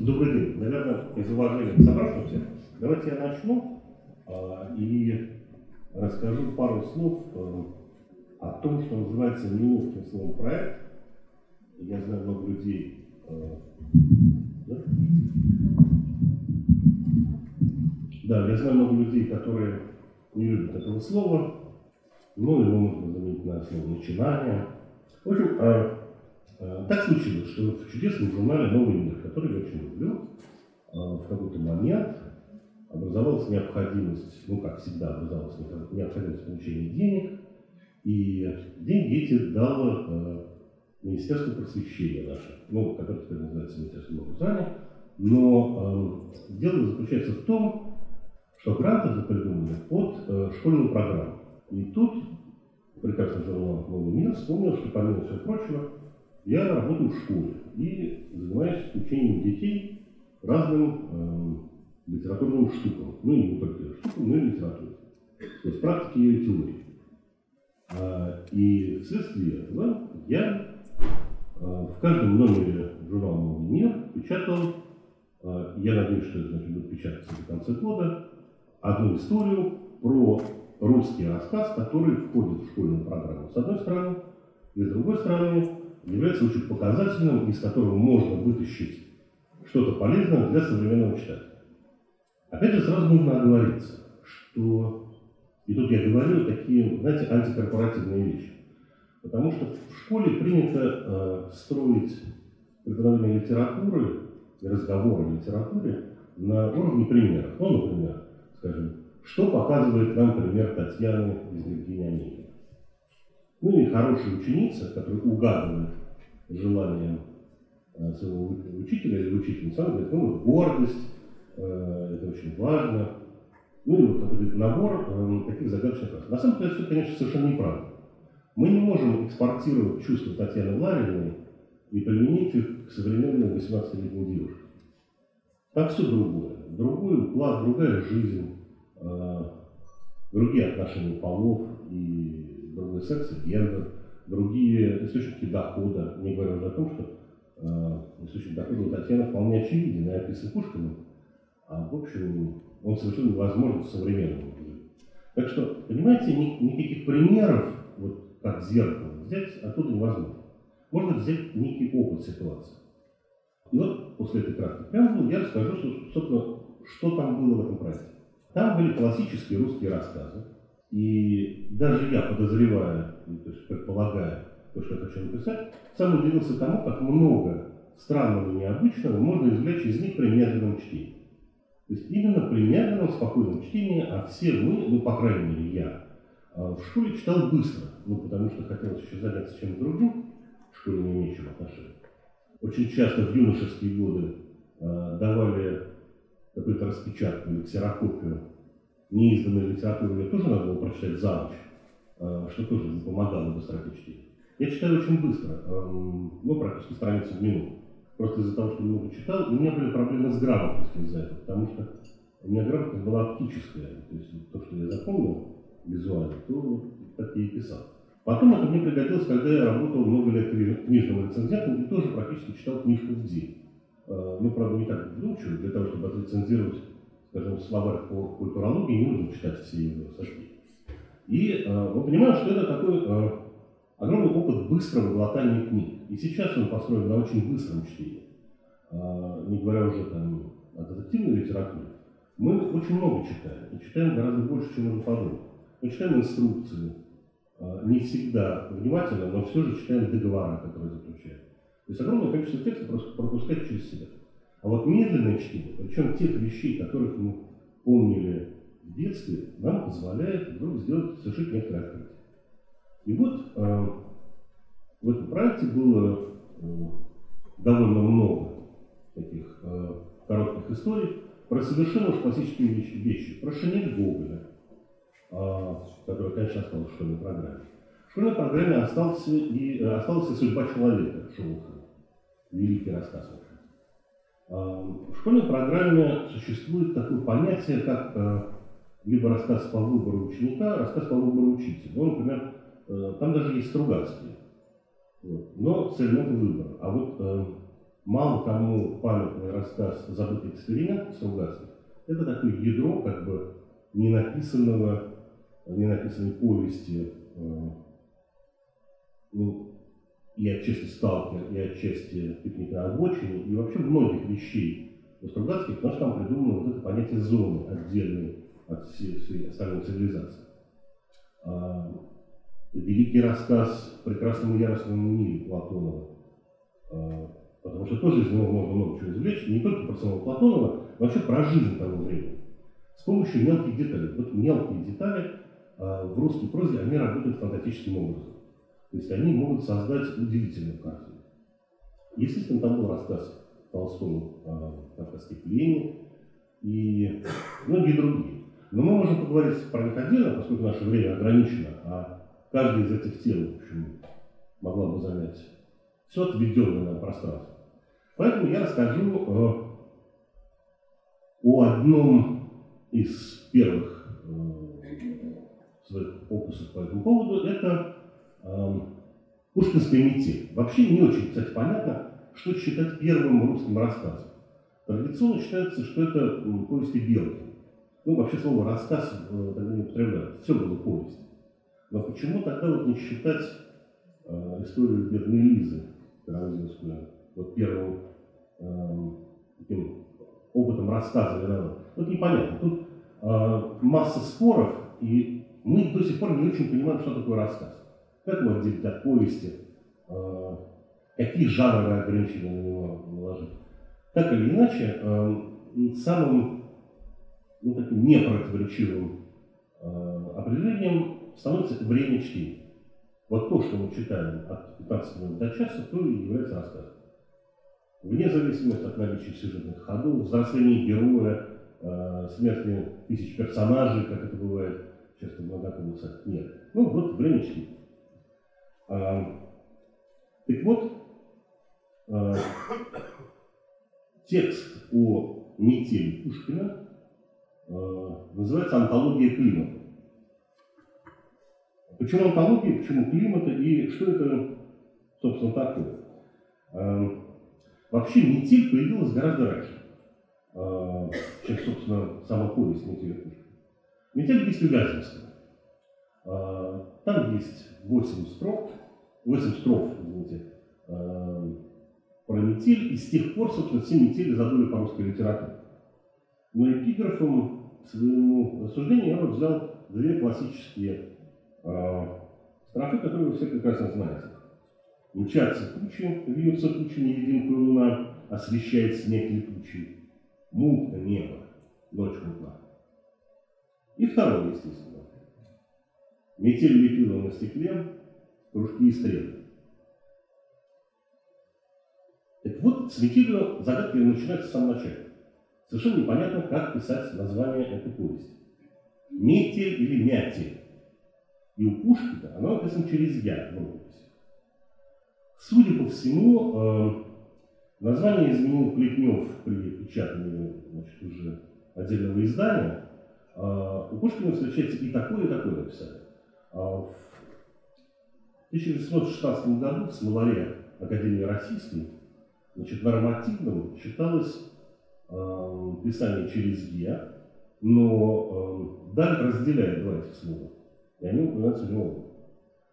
Добрый день. Наверное, из уважения к собравшимся, давайте я начну а, и расскажу пару слов а, о том, что называется неловким словом проект. Я знаю много людей. А, да? да, я знаю много людей, которые не любят этого слова, но его можно заменить на слово начинание. В общем, а, так случилось, что в чудесном журнале «Новый мир», который я очень люблю, а, в какой-то момент образовалась необходимость, ну, как всегда образовалась необходимость получения денег, и деньги эти дало э, Министерство просвещения наше, ну, которое теперь называется Министерство образования, но э, дело заключается в том, что гранты придуманы под э, школьную программу. И тут прекрасный журнал «Новый мир» вспомнил, что помимо всего прочего, я работаю в школе и занимаюсь учением детей разным э, литературным штукам. Ну и не только штукам, но и литературе. То есть практики и теории. А, и вследствие этого я э, в каждом номере журнала «Новый мир» печатал, э, я надеюсь, что это значит, будет печататься до конца года, одну историю про русский рассказ, который входит в школьную программу с одной стороны, и с другой стороны является очень показательным, из которого можно вытащить что-то полезное для современного читателя. Опять же, сразу нужно оговориться, что, и тут я говорю такие, знаете, антикорпоративные вещи, потому что в школе принято э, строить преподавание литературы и разговоры о литературе на уровне примеров. Ну, например, скажем, что показывает нам пример Татьяны из Евгения. Ну и хорошая ученица, которая угадывает желание э, своего учителя или учительницы, она говорит, ну, гордость, э, это очень важно. Ну и вот такой набор э, таких загадочных фраз. На самом деле, это, конечно, совершенно неправда. Мы не можем экспортировать чувства Татьяны Лариной и применить их к современной 18-летней девушке. Там все другое. Другой уклад, другая жизнь, другие отношения полов и другой секс и гендер другие источники дохода, не говоря уже о том, что э, источник дохода у Татьяны вполне очевиден и описан Пушкиным, а в общем он совершенно невозможен в современном мире. Так что, понимаете, ни, никаких примеров, вот как зеркало, взять оттуда невозможно. Можно взять некий опыт ситуации. И вот после этой краткой преамбулы я расскажу, собственно, что там было в этом проекте. Там были классические русские рассказы, и даже я, подозревая, ну, то есть предполагая то, что я хочу написать, сам удивился тому, как много странного и необычного можно извлечь из них при медленном чтении. То есть именно при медленном, спокойном чтении, а все мы, ну, по крайней мере, я, а, в школе читал быстро, ну, потому что хотелось еще заняться чем-то другим, в школе не имеющим отношения. Очень часто в юношеские годы э, давали какую-то распечатку или ксерокопию неизданную литературу мне тоже надо было прочитать за ночь, э, что тоже не помогало быстроте чтения. Я читаю очень быстро, эм, ну, практически страницу в минуту. Просто из-за того, что много читал, у меня были проблемы с грамотностью из-за этого, потому что у меня грамотность была оптическая. То есть то, что я запомнил визуально, то так я и писал. Потом это мне пригодилось, когда я работал много лет книжным рецензентом и тоже практически читал книжку в день. Э, ну, правда, не так вдумчиво, для того, чтобы отрецензировать скажем, словарь по культурологии, не нужно читать все его статьи. И э, мы понимаем, что это такой э, огромный опыт быстрого глотания книг. И сейчас он построен на очень быстром чтении. Э, не говоря уже там о детективной литературе. Мы очень много читаем. И читаем гораздо больше, чем можно подумать. Мы читаем инструкции, э, не всегда внимательно, но все же читаем договора, которые заключают. То есть огромное количество текста просто пропускать через себя. А вот медленное чтение, причем тех вещей, которых мы помнили в детстве, нам позволяет вдруг сделать, совершить некоторое открытие. И вот э, в этом проекте было э, довольно много таких э, коротких историй про совершенно уж классические вещи, вещи про Шинель Гоголя, э, которая, конечно, осталась в школьной программе. В школьной программе остался и, э, осталась и судьба человека Шолохова, великий рассказ в школьной программе существует такое понятие, как э, либо рассказ по выбору ученика, рассказ по выбору учителя. Ну, например, э, там даже есть Стругацкие, но с элементом выбора. А вот э, мало кому памятный рассказ «Забытый эксперимент» Стругацких. Это такое ядро как бы ненаписанного, ненаписанной повести, э, ну, и отчасти «Сталкер», и отчасти «Пикник на обочине», и вообще многих вещей у Стругацких, потому что там придумано вот это понятие зоны, отдельной от всей, всей остальной цивилизации. А, великий рассказ «Прекрасному яростному мире» Платонова, а, потому что тоже из него можно много чего извлечь, не только про самого Платонова, но вообще про жизнь того времени. С помощью мелких деталей. Вот мелкие детали а, в русской прозе, они работают фантастическим образом. То есть они могут создать удивительную картину. Естественно, там был рассказ Толстому о кавказской плене и многие другие. Но мы можем поговорить про них отдельно, поскольку наше время ограничено, а каждый из этих тем, в общем, могла бы занять все отведенное нам пространство. Поэтому я расскажу э, о одном из первых э, своих опусов по этому поводу. Это э, Пушкинская метель. Вообще не очень, кстати, понятно, что считать первым русским рассказом. Традиционно считается, что это повести Белки. Ну, вообще слово «рассказ» э, тогда не употребляют. Все было повесть. Но почему тогда вот не считать э, историю бедной Лизы Карамзинскую вот первым э, таким опытом рассказа виноват? Вот непонятно. Тут э, масса споров, и мы до сих пор не очень понимаем, что такое рассказ. Как его отделить от повести? Э, какие жанровые ограничения на него наложить? Так или иначе, э, самым ну, таким непротиворечивым э, определением становится время чтения. Вот то, что мы читаем от 15 минут до часа, то и является рассказом. Вне зависимости от наличия сюжетных ходов, взросления героя, э, смерти тысяч персонажей, как это бывает часто многотомных нет. Ну, вот время чтения. А, так вот, а, текст о метели Пушкина Э, называется «Антология климата». Почему антология, почему климата и что это, собственно, такое? Э, вообще метель появилась гораздо раньше, э, чем, собственно, сама повесть метели Пушкина. Метель есть Вяземского. Там есть 8 строк, 8 строф, извините, про метель, и с тех пор, собственно, все метели задули по русской литературе. Но эпиграфом своему рассуждению я вот взял две классические э, строфы, которые вы все прекрасно знаете. Мчатся тучи, вьются тучи невидимкая луна, освещает снег летучий. Мутно небо, ночь мутна. И второе, естественно. Метель лепила на стекле кружки и стрелы. Так вот, с метелью загадка начинается с самого начала. Совершенно непонятно, как писать название этой повести. Метель или мятель. И у Пушкина оно написано через «я» в. Судя по всему, э, название изменил Плетнев при печатании значит, уже отдельного издания. Э, у Пушкина встречается и такое, и такое написание. А в 1816 году в словаре Академии Российской значит, нормативным считалось э, писание через «я», но э, Даль разделяет два этих слова, и они упоминаются в него.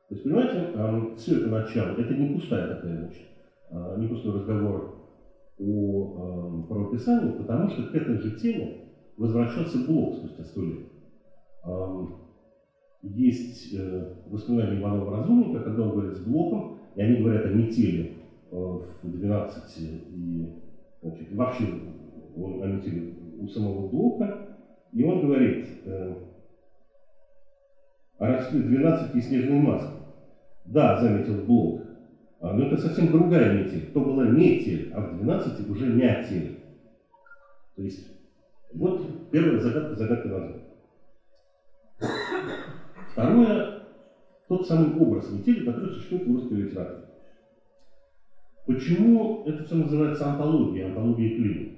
То есть, понимаете, э, все это начало, это не пустая такая, значит, э, не пустой разговор о э, правописании, потому что к этой же теме возвращался Блок спустя сто лет. Есть э, воспоминания Иванова Разумника, когда он говорит с Блоком, и они говорят о метели э, в 12 и значит, вообще он анализирует у самого Блока, и он говорит, э, а росли 12 снежной маски. Да, заметил Блок, а, но это совсем другая метель. То была метель, а в 12 уже мятель. То есть, вот первая загадка, загадка названия. Второе, тот самый образ метели, который существует в русской литературе. Почему это все называется антологией, антологией климата?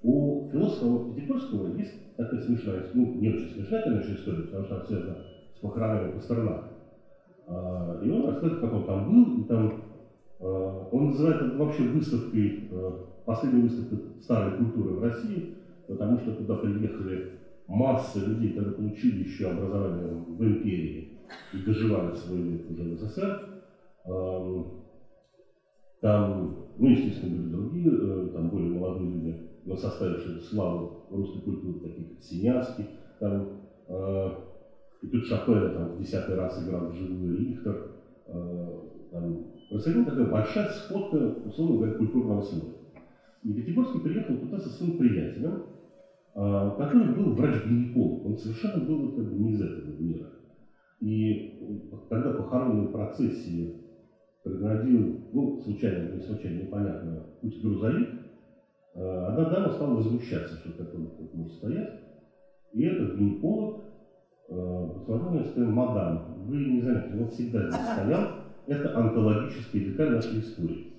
У философа Пятигорского есть такая смешная, ну, не очень смешная, конечно, история, потому что она связана с похоронами Пастернака. А, и он рассказывает, как он там был, и там Он называет это вообще выставкой, последней выставкой старой культуры в России, потому что туда приехали масса людей, которые получили еще образование в империи и доживали свой век уже в СССР. Там, ну, естественно, были другие, э, там более молодые люди, но составившие славу русской культуры, такие как Синявский, там, э, и тут Шопена там в десятый раз играл вживую Рихтер. Э, там, происходила такая большая сходка, условно говоря, культурного слоя. И Пятигорский приехал туда со своим приятелем, который был врач-гинеколог. Он совершенно был как бы, не из этого мира. И когда похоронной процессии преградил, ну, случайно, не случайно, непонятно, путь грузовик, э, одна дама стала возмущаться, что такое вот может стоять. И этот гинеколог э, посмотрел сказал, мадам, вы не заметили, он всегда здесь стоял, это онтологическая деталь нашей истории.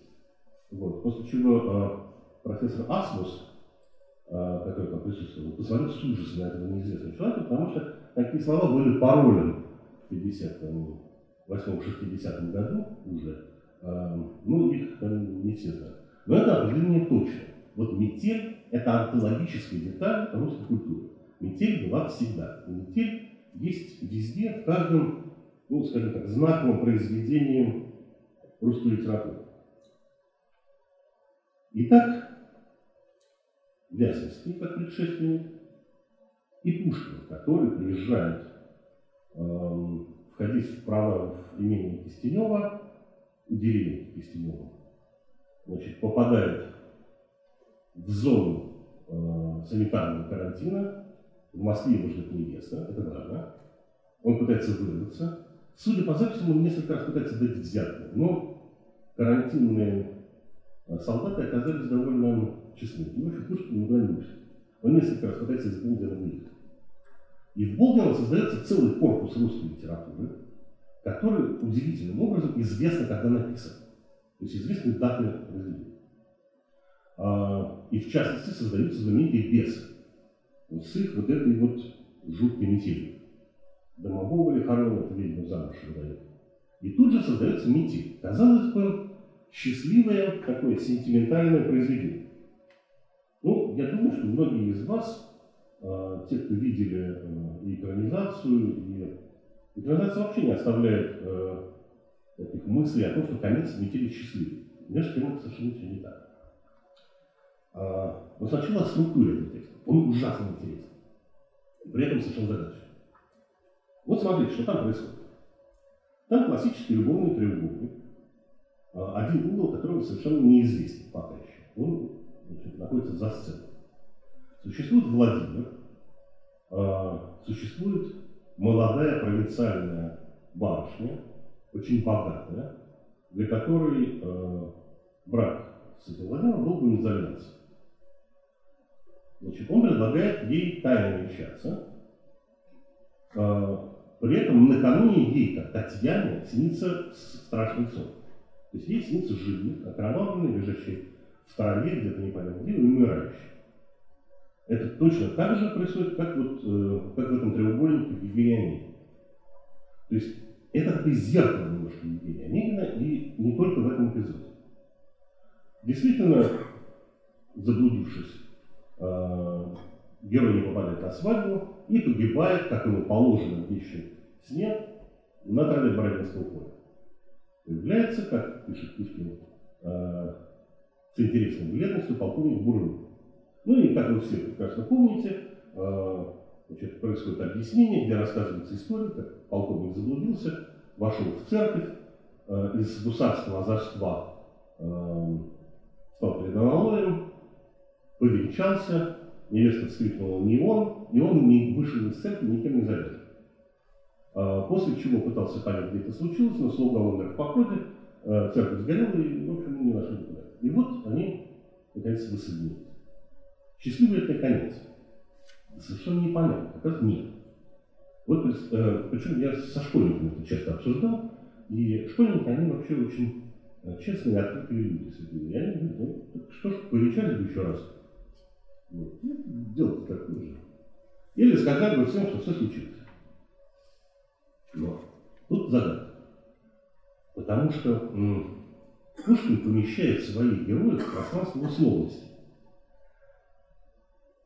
Вот. После чего э, профессор Асмус, который там присутствовал, посмотрел с ужасом на этого неизвестного человека, потому что такие слова были паролем в 50 58-60 году уже, э, ну, их не все знают. Но это определение точно. Вот метель – это антологическая деталь русской культуры. Метель была всегда. И метель есть везде, в каждом, ну, скажем так, знаковом произведении русской литературы. Итак, Вяземский, как предшественник, и Пушкин, который приезжает эм, входить в право в имение Кистенева, деревни Кистенева, значит, попадает в зону э, санитарного карантина, в Москве его ждет невеста, это важно. Он пытается вырваться. Судя по записям, он несколько раз пытается дать взятку, но карантинные э, солдаты оказались довольно честны. И, в общем, Пушкин не вышел. Он несколько раз пытается из Болдина выехать. И в Болдино создается целый корпус русской литературы, который удивительным образом известно, когда написан. То есть известны даты произведения. А, и в частности создаются знаменитые бесы. Вот с их вот этой вот жуткой метелью. Домового или это ведьму замуж выдает. И тут же создается метель. Казалось бы, счастливое такое сентиментальное произведение. Я думаю, что многие из вас а, те, кто видели э, и экранизацию, и экранизация вообще не оставляет э, таких мыслей о том, что конец метели счастливый. Между тем, совершенно не так. А, но сначала о структуре этого текста. Он ужасно интересен. При этом совершенно загадочный. Вот смотрите, что там происходит. Там классический любовный треугольник, а, один угол которого совершенно неизвестен пока еще. Он значит, находится за сценой. Существует Владимир, а, существует молодая провинциальная барышня, очень богатая, для которой э, брак с этим Владимиром был бы мезальянсом. Значит, он предлагает ей тайно венчаться, э, при этом накануне ей, как Татьяне, снится страшный сон. То есть ей снится жених, окровавленный, лежащий в траве, где-то непонятно где, умирающий. Это точно так же происходит, как, вот, э, как в этом треугольнике в Евгении То есть это такое зеркало немножко Евгения Онегина, и не только в этом эпизоде. Действительно, заблудившись, э, герой не попадает на свадьбу и погибает, как ему положено в вещи сне, на траве Бородинского поля. Появляется, как пишет Пушкин, э, с интересной бледностью полковник Бурын. Ну и, как вы все прекрасно помните, э, значит, происходит объяснение, где рассказывается история, как полковник заблудился, вошел в церковь, э, из гусарского озорства э, стал перед аналоем, повенчался, невеста вскрикнула не он, и он не вышел из церкви, никем не завязан. После чего пытался понять, где это случилось, но слуга умер в походе, церковь сгорела, и, в общем, не нашли никуда. И вот они, наконец, воссоединились. Счастливый это конец. Совершенно непонятно. Как раз нет. Вот, э, причем я со школьниками это часто обсуждал, и школьники, они вообще очень э, честные открытые люди. И они говорят, ну, что ж, повечать бы еще раз. Вот. Ну, делать такое же. Или сказать бы всем, что все случилось. Но тут загадка. Потому что Пушкин помещает своих героев в пространство условности.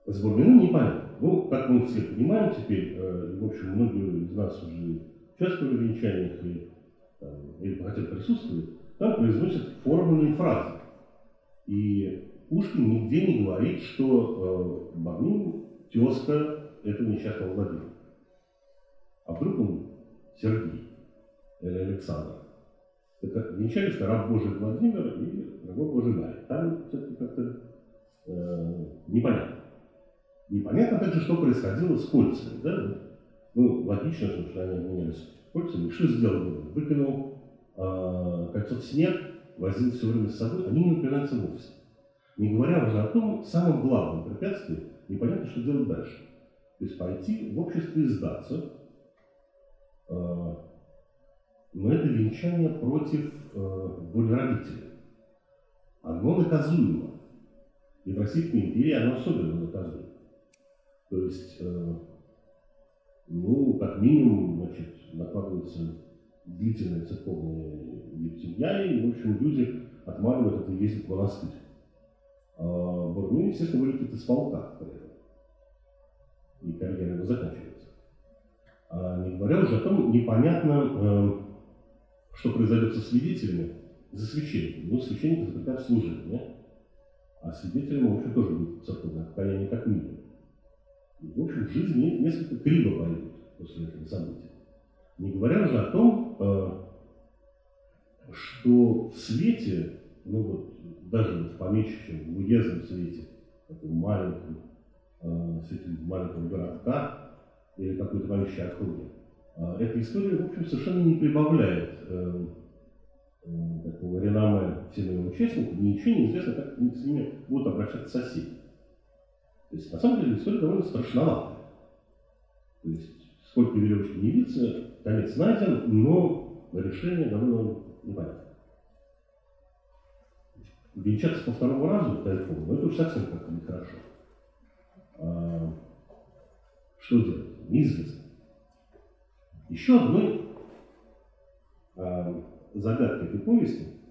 С Бурминым непонятно. Ну, как мы все понимаем теперь, э, в общем, многие из нас уже участвовали в венчаниях и, там, или хотят присутствовать, там произносят формульные фразы. И Пушкин нигде не говорит, что э, Бармин тезка этого несчастного Владимира. А вдруг он Сергей или Александр. Это венчались раб Божий Владимир и раб Божий Мария. Там все-таки как-то э, непонятно. Непонятно также, что происходило с кольцами. Да? Ну, логично, что они обменялись кольцами. Что сделал? Выкинул э, кольцо в снег, возил все время с собой, они не упоминаются вовсе. Не говоря уже о том, самом главном препятствии, непонятно, что делать дальше. То есть пойти в обществе и сдаться, э, но это венчание против э, воли родителей. Оно наказуемо. И в Российской империи оно особенно наказуемо. То есть, э, ну, как минимум, значит, накладывается длительная церковная семья, и, в общем, люди отмаливают это и ездят в монастырь. А Бурмин, естественно, вылетит из полка при этом. И карьера его заканчивается. А не говоря уже о том, непонятно, э, что произойдет со свидетелями за священником. Ну, священника запретят да? А свидетелям, в общем, тоже будет церковное покаяние как минимум. В общем, жизнь несколько криво пойдет после этого события. Не говоря уже о том, э, что в свете, ну вот, даже в помещичьем, в уездном свете, таком маленьком, э, свете маленького городка или какой-то помещичьей округи, э, эта история, в общем, совершенно не прибавляет такого реноме всем его участникам, ничего не известно, как с ними будут обращаться соседи. То есть, на самом деле, история довольно страшноватая. То есть, сколько веревочки не виться, конец найден, но решение довольно непонятно. Венчаться по второму разу тайфун, ну это уж совсем как-то нехорошо. А, что делать? Неизвестно. Еще одной а, загадкой этой повести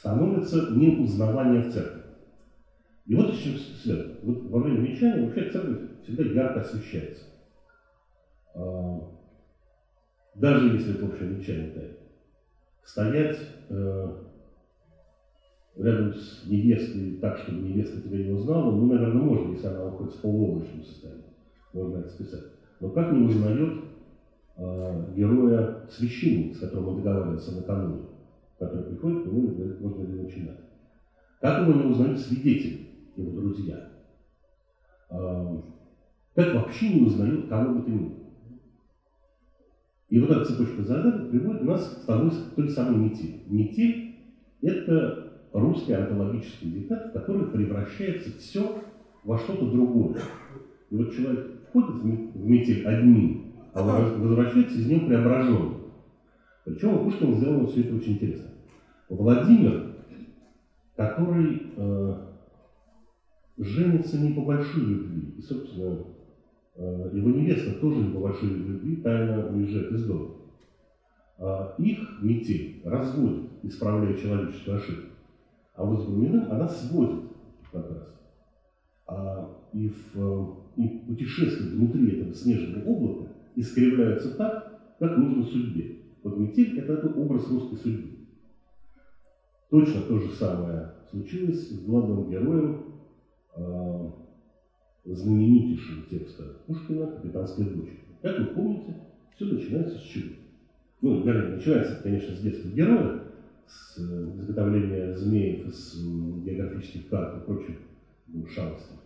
становится неузнавание в церкви. И вот еще связано. Вот во время венчания вообще церковь всегда ярко освещается. А, даже если это общее венчание тайна. Стоять э, рядом с невестой так, чтобы невеста тебя не узнала, ну, наверное, можно, если она находится в полуобморочном состоянии. Можно это списать. Но как не узнает э, героя священник, с которым он договаривается накануне? Который приходит говорит, можно ли начинать. Как его не узнают его друзья? Как вообще не узнают кого бы то ни? И вот эта цепочка загадок приводит нас к второй, той самой метели. Метель – это русский антологический диктат, в который превращается все во что-то другое. И вот человек входит в метель одним, а возвращается из него преображенным. Причем у Пушкина сделано все это очень интересно. Владимир, который э, женится не по большой любви, и, собственно, э, его невеста тоже не по большой любви, тайно уезжает из дома. Э, их метель разводит, исправляя человеческую ошибку. А вот с Буминым она сводит как раз. А, и, в, и путешествие внутри этого снежного облака искривляется так, как нужно судьбе. Вот метель – это, это образ русской судьбы. Точно то же самое случилось с главным героем э, знаменитейшего текста Пушкина «Капитанская дочка». Как вы помните, все начинается с чего? Ну, начинается, конечно, с детства героя, с э, изготовления змеев, с географических карт и прочих ну, шансов.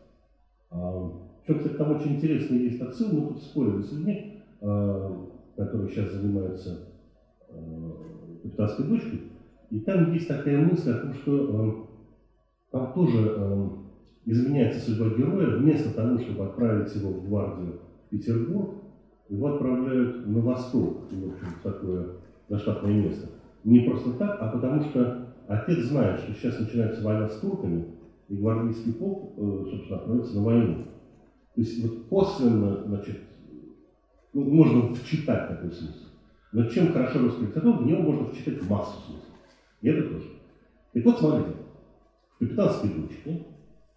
А, причем, кстати, там очень интересный есть отсыл, мы тут спорили с людьми, а, которые сейчас занимаются а, капитанской дочкой, и там есть такая мысль о том, что э, там тоже э, изменяется судьба героя. Вместо того, чтобы отправить его в гвардию в Петербург, его отправляют на восток, в общем, такое заштатное место. Не просто так, а потому что отец знает, что сейчас начинается война с турками, и гвардейский полк, э, собственно, отправится на войну. То есть вот косвенно, значит, ну, можно вчитать такой смысл. Но чем хорошо русская литература, в него можно вчитать массу смыслов. И это тоже. И вот смотрите, в «Капитанской дочке»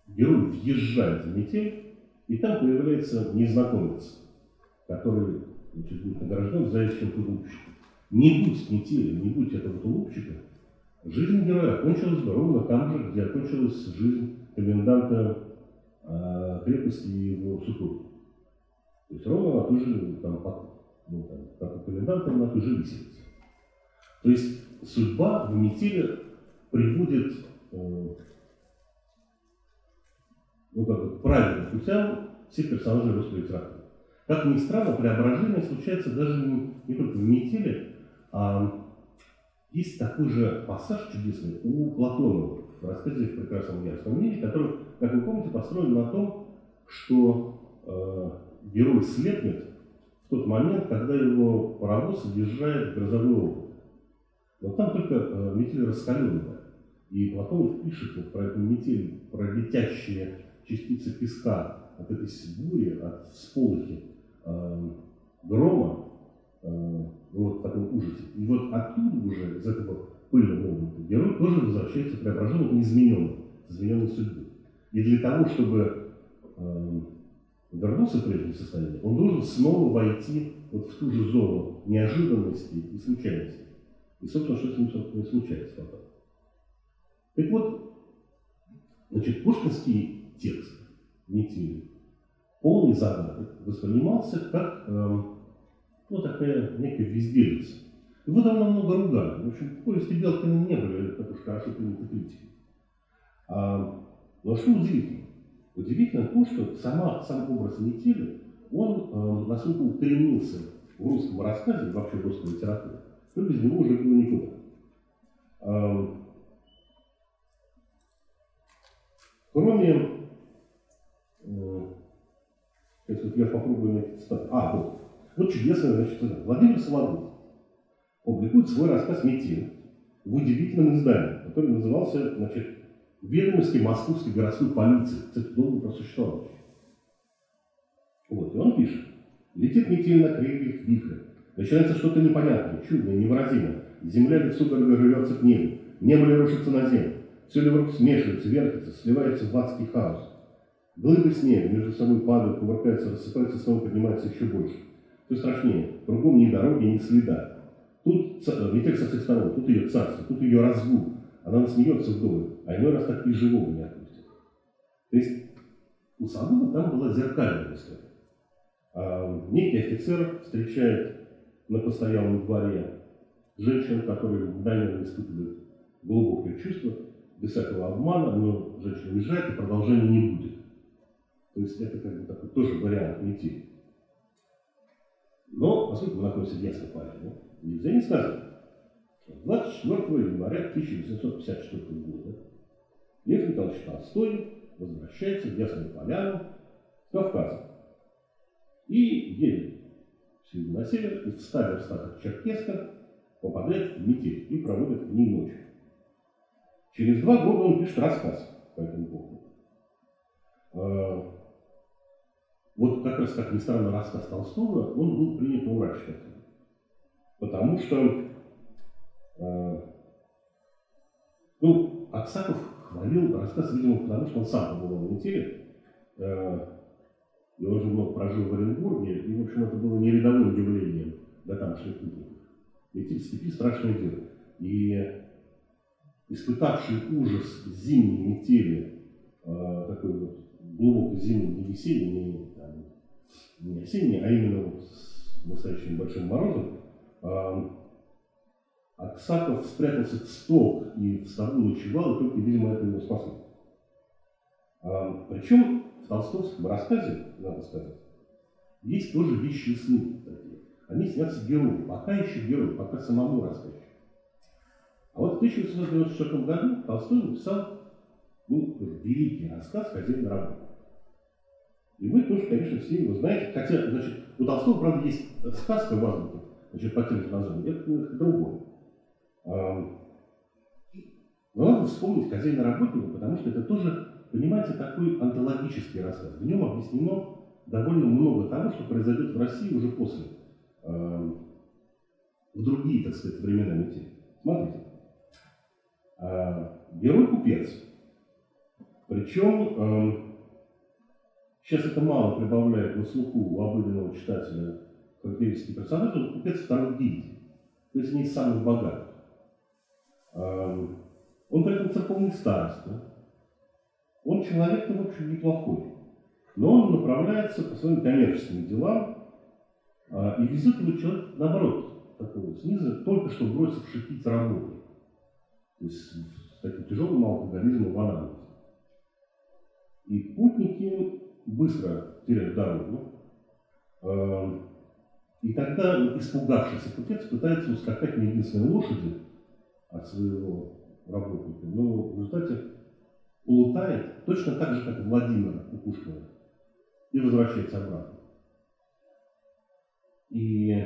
герой въезжает в метель, и там появляется незнакомец, который значит, будет награжден этим тулупчиком. Не будь метели, не будь этого тулупчика, жизнь героя окончилась бы ровно там же, где окончилась жизнь коменданта э, крепости и его супруги. То есть ровно на той же, там, ну, там, как у коменданта, на той же виселице. То есть судьба в метели приводит э, ну, как бы, правильным путям всех персонажей русской литературы. Как ни странно, преображение случается даже не, не только в метели, а есть такой же пассаж чудесный у Платонова в рассказе «В прекрасном яростном мире», который, как вы помните, построен на том, что э, герой слепнет в тот момент, когда его паровоз въезжает в грозовой облако. Но там только э, метель раскаленная. И Платонов пишет вот про эту метель, про летящие частицы песка от этой бури, от сполохи э, грома, э, вот в таком ужасе. И вот оттуда уже, из этого пыльного облака, герой тоже возвращается преображенным и измененным, измененной судьбой. И для того, чтобы э, вернуться в прежнее состояние, он должен снова войти вот в ту же зону неожиданности и случайности. И, собственно, что с ним, собственно, случается потом. Так вот, значит, пушкинский текст метели, полный загадок, воспринимался как э, ну, такая некая безделица. Его довольно много ругали. В общем, повести Белкина не были так уж хорошо приняты критикой. А, но что удивительно? Удивительно то, что сама, сам образ метели, он э, настолько укоренился в русском рассказе, вообще в русской литературе, что без него уже было никуда. Э, кроме если я попробую найти цитату. А, вот. Вот чудесная, значит, цитата. Владимир Соловьев публикует свой рассказ «Метель» в удивительном издании, который назывался, значит, «Ведомости Московской городской полиции». Кстати, долго просуществовал. Вот, и он пишет. Летит метель на крыльях вихря. Начинается что-то непонятное, чудное, невыразимое. Земля судорога рвется к небу. Небо рушится на землю. Все вдруг смешивается, вертится, сливается в адский хаос. Глыбы снега между собой падают, кувыркаются, рассыпаются, снова поднимаются еще больше. Все страшнее. Кругом ни дороги, ни следа. Тут метель со всех сторон, тут ее царство, тут ее разгул. Она насмеется вдоволь, а иной раз так и живого не отпустит. То есть у Садова там была зеркальная история. А некий офицер встречает на постоялом дворе женщин, которые мгновенно испытывают глубокое чувство, без всякого обмана, но женщина уезжает, и продолжения не будет. То есть это как бы такой тоже вариант уйти. Но, поскольку мы находимся в Ясной Поляне, нельзя не сказать, что 24 января 1854 года Лев Николаевич Толстой возвращается в Ясную Поляну с Кавказа и едет в север на север и в ста верстах от Черкеска попадает в метель и проводит в ней ночь. Через два года он пишет рассказ по этому поводу. А, вот как раз, как ни странно, рассказ Толстого, он был принят на ура читателям. Потому что, э, ну, Аксаков хвалил рассказ, видимо, потому что он сам побывал в Интеле. Э, я уже много прожил в Оренбурге, и, в общем, это было не рядовым явлением для тамошних путников. Метель степи – страшное дело. И испытавший ужас зимней метели, э, такой вот глубокой зимней, не весенней, не не осенний, а именно вот с настоящим большим морозом, Аксаков спрятался в сток и в стогу ночевал, и только, видимо, это его спасло. Причем в толстовском рассказе, надо сказать, есть тоже вещи и сны такие. Они снятся герою, пока еще герою, пока самому рассказчику. А вот в 1894 году Толстой написал ну, великий рассказ «Хозяин работы». И вы тоже, конечно, все его знаете. Хотя, значит, у Толстого, правда, есть сказка в азбуке, значит, по тем же названиям. Это другое. Но надо вспомнить хозяина работника, потому что это тоже, понимаете, такой антологический рассказ. В нем объяснено довольно много того, что произойдет в России уже после, в другие, так сказать, времена метели. Смотрите, э, герой-купец, причем сейчас это мало прибавляет на слуху у обыденного читателя характеристики персонажа, но купец второй гильдии, то есть не из самых богатых. Он при этом церковный староста, он человек-то, в общем, неплохой. Но он направляется по своим коммерческим делам, а, и его человек, наоборот, такого снизу, только что бросивший пить работу. То есть с таким тяжелым алкоголизмом в анализе. И путники быстро теряют дорогу. А, и тогда испугавшийся купец пытается ускакать на единственной лошади от своего работника. Но в результате улетает точно так же, как Владимир у Пушкина, и возвращается обратно. И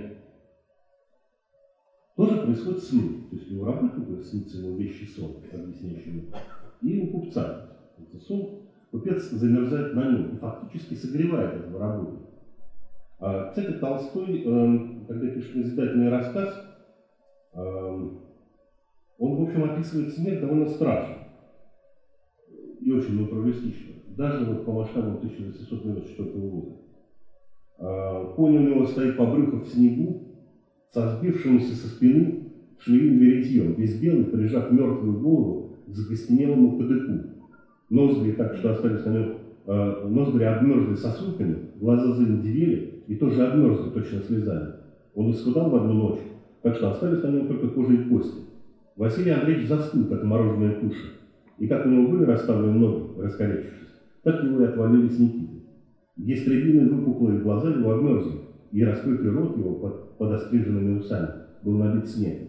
тоже происходит сон. То есть у работника снится ему вещи сон, объясняющий и у купца. Это сон, купец замерзает на нем и фактически согревает этого работника. А, кстати, Толстой, эм, когда пишет назидательный рассказ, эм, он, в общем, описывает смерть довольно страшно и очень натуралистично, даже вот по масштабам 1894 года. А, конь у него стоит по брюху в снегу, со сбившимся со спины швеим веретьем, весь белый, прижав мертвую голову к закостенелому кадыку. Ноздри так, что остались на нем, э, ноздри обмерзли сосульками, глаза заиндивели и тоже обмерзли точно слезами. Он исхудал в одну ночь, так что остались на нем только кожа и кости. Василий Андреевич застыл, как мороженое туша. И как у него были расставлены ноги, раскорячившись, так его и отвалились Никиты. Гестребины выпуклые глаза его обмерзли, и раскрытый рот его под, под остриженными усами был набит снегом.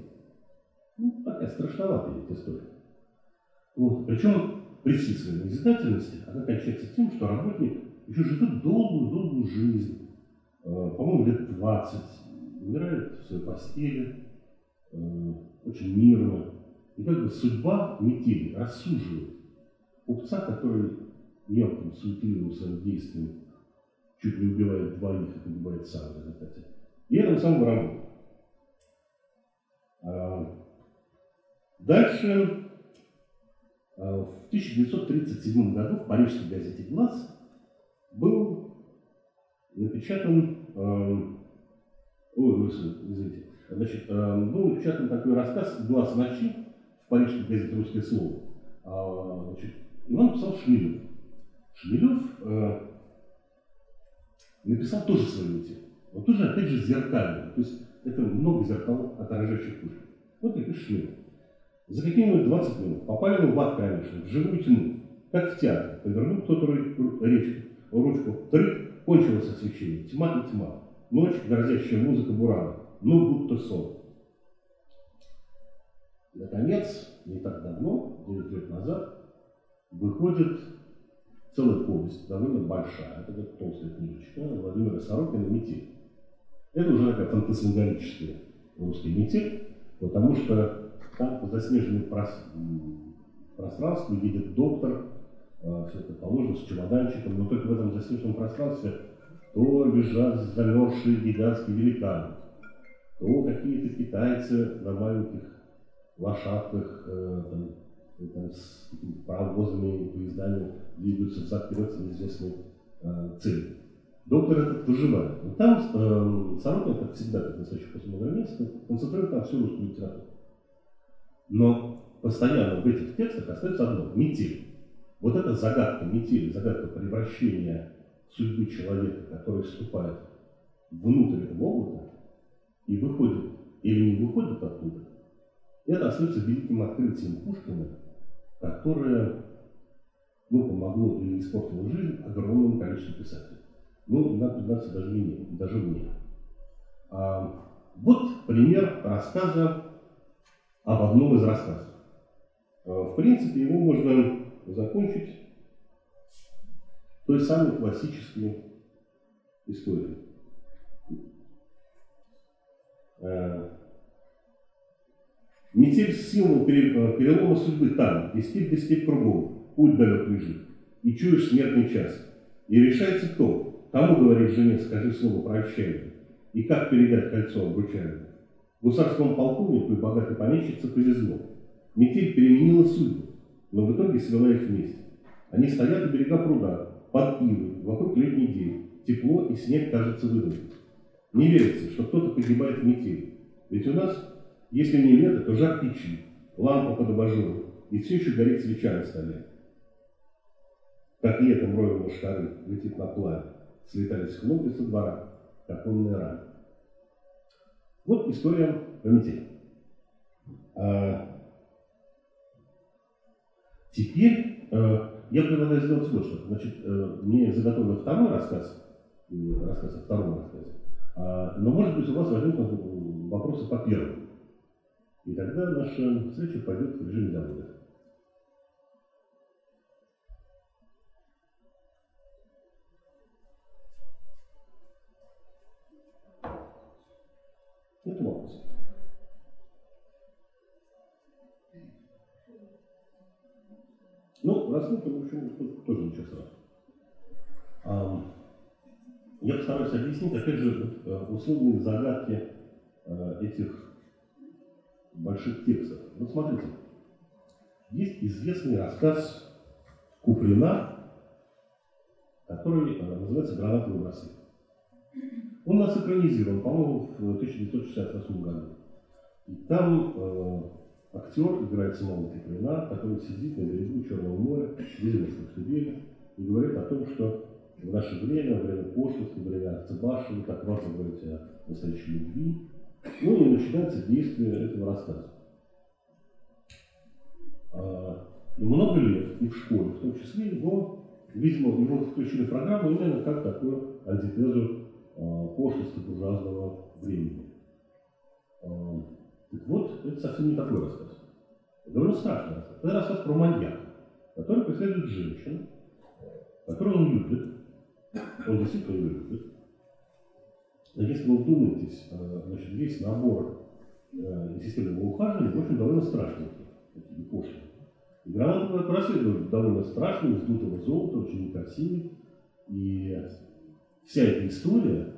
Ну, такая страшноватая ведь история. Вот. Причем при всей своей назидательности она кончается тем, что работник еще живет долгую-долгую жизнь, э, по-моему, лет 20, умирает в своей постели, очень мирно. И как бы судьба метели рассуживает купца, который мелким суетливым своим действием чуть не убивает двоих и погибает сам в результате. И это самого работает. А, дальше, а, в 1937 году в парижской газете «Глаз» был напечатан, а, ой, извините, Значит, э, был напечатан такой рассказ «Глаз ночи» в парижской газете «Русское слово». А, значит, его написал Шмелев. Шмелев э, написал тоже свою тему. Но тоже, опять же, зеркально. То есть это много зеркал, отражающих Пушкина. Вот и пишет. За какие-нибудь 20 минут попали в ад, конечно, в живую тьму, как в театре. Повернул кто-то речку, ручку, трык, кончилось освещение, тьма и тьма. Ночь, грозящая музыка бурана ну будто сон. Наконец, не так давно, 9 лет назад, выходит целая повесть, довольно большая, это как толстая книжечка Владимира Сорокина «Метель». Это уже такая фантасмагорическая русская метель, потому что там по заснеженным пространству едет доктор, э, все это положено с чемоданчиком, но только в этом заснеженном пространстве то лежат замерзшие гигантские великаны, то какие-то китайцы на маленьких лошадках э, там, там, с паровозами, поездами двигаются взад-вперед с неизвестной э, целью. Доктор этот выживает. Но там э, Сорокин, как всегда, как настоящий постмодернист, концентрирует на всю русскую литературу. Но постоянно в этих текстах остается одно – метель. Вот эта загадка метели, загадка превращения судьбы человека, который вступает внутрь этого облака, и выходит или не выходит оттуда, это остается великим открытием Пушкина, которое ну, помогло или испортило жизнь огромному количеству писателей. Ну, надо признаться, даже мне. Даже мне. А, вот пример рассказа об одном из рассказов. А, в принципе, его можно закончить той самой классической историей. Э, метель – символ э, перелома судьбы там, до степь кругом, путь далек лежит, и чуешь смертный час. И решается то, кому говорить жене «скажи слово прощай» и как передать кольцо обручальное. Гусарскому полковнику и богатой помещице повезло. Метель переменила судьбу, но в итоге свела их вместе. Они стоят у берега пруда, под ивой, вокруг летний день. Тепло и снег, кажется, выдуман. Не верится, что кто-то погибает в метели. Ведь у нас, если не лето, то жар печи, лампа под абажуром, и все еще горит свеча на столе. Как летом ровно шары летит на пламя, слетались хлопья со двора, как онные раны. Вот история про метель. А, теперь а, я предлагаю сделать вот что. Значит, а, мне заготовлен второй рассказ, рассказ о втором рассказе. А, но, может быть, у вас возникнут вопросы по первому. И тогда наша встреча пойдет в режиме диалога. Это вопрос. Ну, рассылка, в общем, Я постараюсь объяснить, опять же, э, условные загадки э, этих больших текстов. Вот смотрите, есть известный рассказ Куприна, который э, называется «Гранатовый браслет». Он нас экранизирован, по-моему, в 1968 году. И там э, актер играет самого Куприна, который сидит на берегу Черного моря, в Сибири, и говорит о том, что в наше время, время пошлости, время Арцебашева, так важно говорить о настоящей любви. Ну и начинается действие этого рассказа. А, и много лет, и в школе в том числе, его, видимо, его включили в программу именно как такую антитезу а, пошлости буржуазного времени. А, так вот, это совсем не такой рассказ. Довольно страшный рассказ. Это рассказ про маньяка, который преследует женщину, которую он любит, он действительно ее любит. Но если вы вдумаетесь, э, значит, весь набор э, системного ухаживания, в общем, довольно страшненький, такие пошлые. И гранатовая проследует довольно страшный, из дутого золота, очень некрасивый. И вся эта история,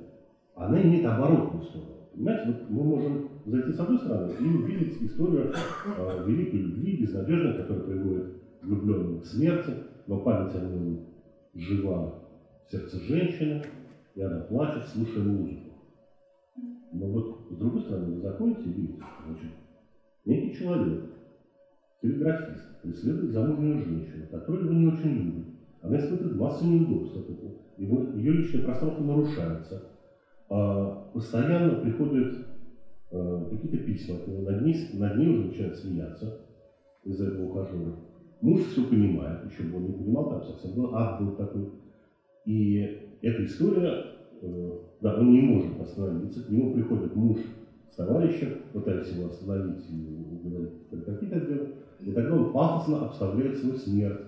она имеет оборотную сторону. Понимаете, вот мы можем зайти с одной стороны и увидеть историю э, великой любви, безнадежной, которая приводит влюбленного к смерти, но память о нем жива сердце женщины, и она плачет, слушая музыку. Но вот с другой стороны, вы заходите и видите, значит, некий человек, телеграфист, преследует замужнюю женщину, которую его не очень любит. Она испытывает массу неудобств от этого. Его, ее личное пространство нарушается. А, постоянно приходят а, какие-то письма от него, над ней, над ней уже начинает смеяться из-за этого ухажера. Муж все понимает, еще бы он не понимал, там совсем был ад был такой. И эта история, э, да, он не может остановиться, к нему приходит муж с товарищем, пытаясь его остановить и говорить, прекрати и тогда он пафосно обставляет свою смерть,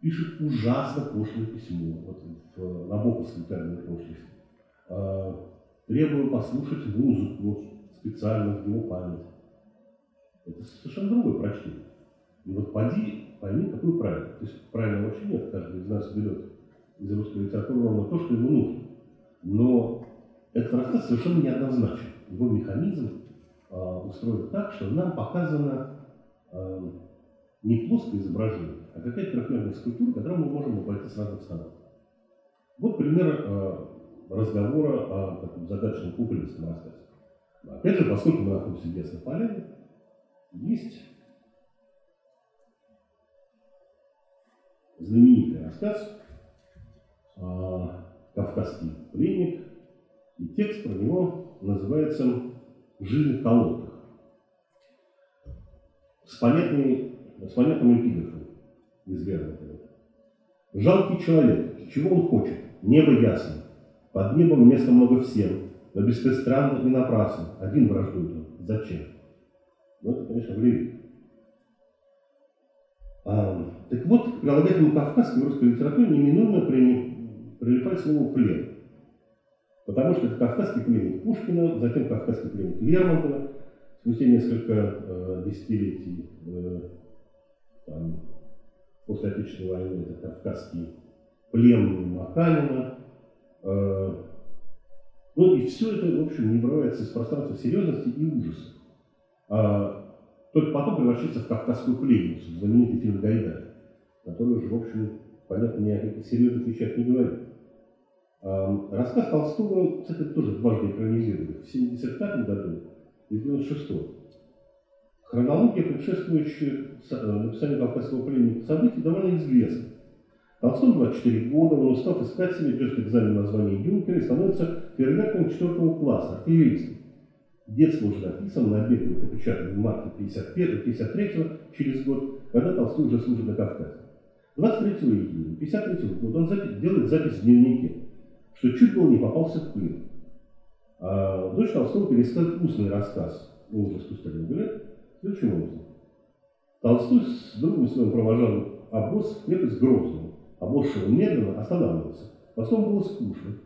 пишет ужасно пошлое письмо, вот в Набоковском термине пошлости, а, требуя послушать музыку специально в его память. Это совершенно другое прочтение. И вот поди, пойми, какой правильно. То есть правильно вообще нет, каждый из нас берет из русской литературы ровно то, что ему нужно. Но этот рассказ совершенно неоднозначен. Его механизм э, устроен так, что нам показано э, не плоское изображение, а какая-то трехмерная скульптура, которую мы можем обойти с разных сторон. Вот пример э, разговора о таком загадочном кукольницком рассказе. Опять же, поскольку мы находимся в Ясной Поляне, есть знаменитый рассказ «Кавказский пленник», и текст про него называется «Жизнь в колодках». С, понятной, с понятным эпиграфом из Лермонтова. «Жалкий человек, чего он хочет? Небо ясно. Под небом места много всем, но беспристрастно и напрасно. Один враждует он. Зачем?» Ну, это, конечно, в А, так вот, к прилагательному кавказской русской литературе неминуемо при прилипает слово «плен». Потому что это кавказский пленник Пушкина, затем кавказский пленник Лермонтова, спустя несколько э, десятилетий э, там, после Отечественной войны это кавказский пленный Маканина, Э, ну и все это, в общем, не вырывается из пространства серьезности и ужаса. А только потом превращается в кавказскую пленницу, знаменитый фильм Гайдая, который уже, в общем, понятно, ни о каких серьезных вещах не говорит. Рассказ Толстого, кстати, тоже дважды экранизировали. В 1975 году и в 1996. Хронология, предшествующая э, написанию «Кавказского пленника» событий, довольно известна. Толстой 24 года, он устав искать себе, держит экзамен на звание юнкера и становится фейерверком 4 класса, артиллеристом. Детство уже написано, на будет опечатан в марте 51-53 через год, когда Толстой уже служит на Кавказе. 23 июня 53 года он запись, делает запись в дневнике, что чуть было не попался в плен. А дочь Толстого пересказывает устный рассказ, спустя много лет, следующим образом. Толстой с другом своим провожал обоз в крепость Грозную. Обоз шел медленно, останавливался. Потом было скучно.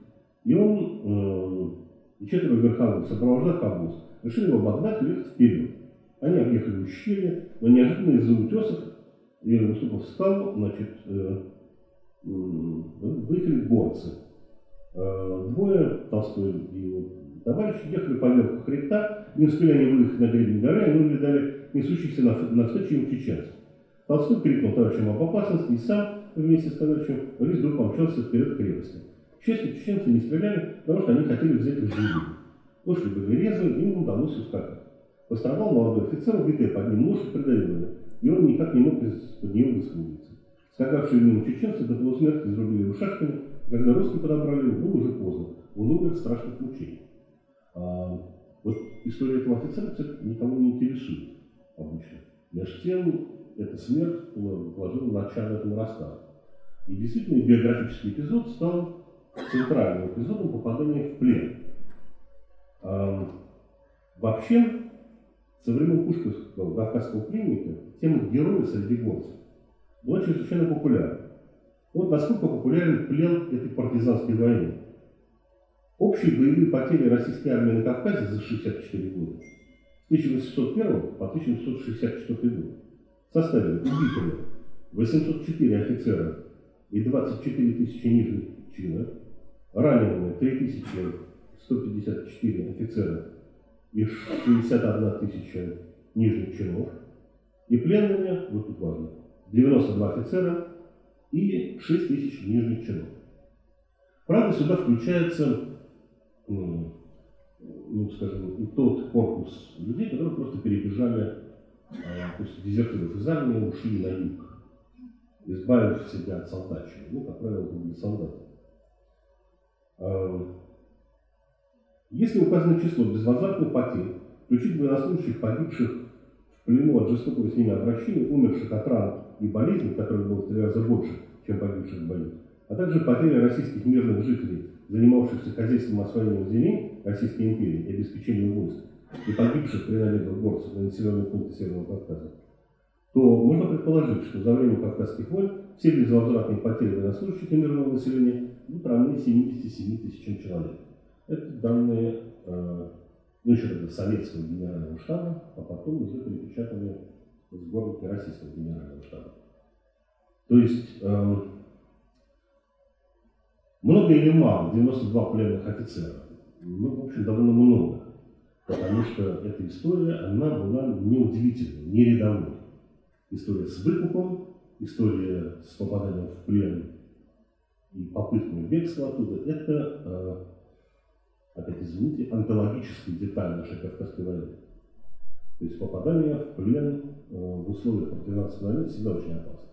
И он э, четверо верховых, сопровождав обоз, решили его обогнать и уехать вперед. Они объехали ущелье, но неожиданно из-за утесов Илья Уступов встал, значит, э, выехали горцы. Э, двое, Толстой и его товарищи, ехали по верху хребта, не успели они выехать на гребень горы, они увидали несущихся навстречу им чеченцев. Толстой крикнул товарищам об опасности и сам вместе с товарищем Рис вдруг помчался вперед к крепости. К счастью, чеченцы не стреляли, потому что они хотели взять их живыми. Лошади были резвы, им удалось ускакать. Пострадал молодой офицер, убитый под ним лошадь придавила его, и он никак не мог из-под нее высвободиться. Скакавшие мимо чеченцы до полусмерти изрубили его шашками, когда русские подобрали было уже поздно. Он умер страшных мучениях. А, вот история этого офицера, кстати, никого не интересует обычно. Между тем, эта смерть положила начало этому рассказу. И действительно, биографический эпизод стал центральным эпизодом попадания в плен. А, вообще, со времен Пушкинского кавказского пленника тема героя среди горцев была чрезвычайно популярна. Вот насколько популярен плен этой партизанской войны. Общие боевые потери российской армии на Кавказе за 64 года с 1801 по 1864 год составили убитыми 804 офицера и 24 тысячи нижних чинов, ранеными 3154 офицера и 61 тысяча нижних чинов, и пленными, вот тут важно, 92 офицера и 6 тысяч нижних чинов. Правда, сюда включается, ну, скажем, и тот корпус людей, которые просто перебежали, а, то есть дезертиров из армии, ушли на юг, избавив себя от солдатчины. Ну, как правило, это были солдаты. А, если указано число безвозвратных потерь, включить военнослужащих, погибших в плену от жестокого с ними обращения, умерших от ран и болезней, которых было в три раза больше, чем погибших в а также потери российских мирных жителей, занимавшихся хозяйством освоением земель Российской империи и обеспечением войск, и погибших при набегах горцев на населенные пункты Северного Кавказа, то можно предположить, что за время Кавказских войн все безвозвратные потери военнослужащих и мирного населения будут равны 77 тысячам человек. Это данные, э, ну еще тогда советского генерального штаба, а потом уже перепечатаны в сборнике российского генерального штаба. То есть, э, много или мало, 92 пленных офицера, ну, в общем, довольно много, потому что эта история, она была неудивительной, не рядовой. История с выкупом, история с попаданием в плен и попытками бегства оттуда, это э, опять извините, антологическая деталь нашей Кавказской войны. То есть попадание в плен э, в условиях партизанской войны всегда очень опасно.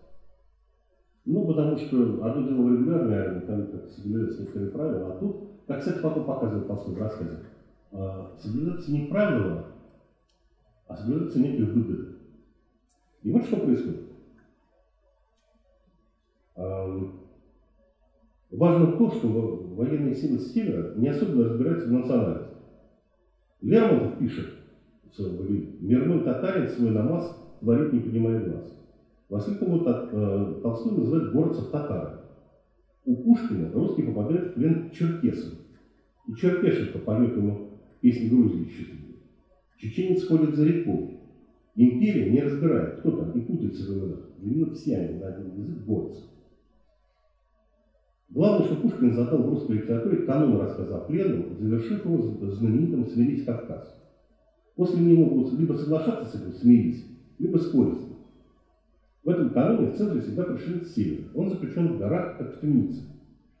Ну, потому что одно дело в регулярной армии, там как соблюдаются некоторые правила, а тут, как, кстати, потом показывает Толстой в рассказе, э, соблюдаются не правила, а соблюдаются некие выгоды. И вот что происходит. Эм, Важно то, что военные силы севера не особенно разбираются в национальности. Лермонтов пишет своем говорит, «Мирной татарин свой намаз творит, не понимая глаз». Воскликнул э, Толстой называет горцев татары. У Пушкина русский попадает в плен черкесам. И черкешенко поет ему песни Грузии счастливые. Чеченец ходит за рекой. Империя не разбирает, кто там, и путается в именах. Именно все они на один язык борются. Главное, что Пушкин задал в русской литературе канон рассказа о пленном, завершив его знаменитым «Смирись Кавказ». После него будут либо соглашаться с этим «Смирись», либо спорить. В этом каноне в центре всегда пришелец север. Он заключен в горах, как в.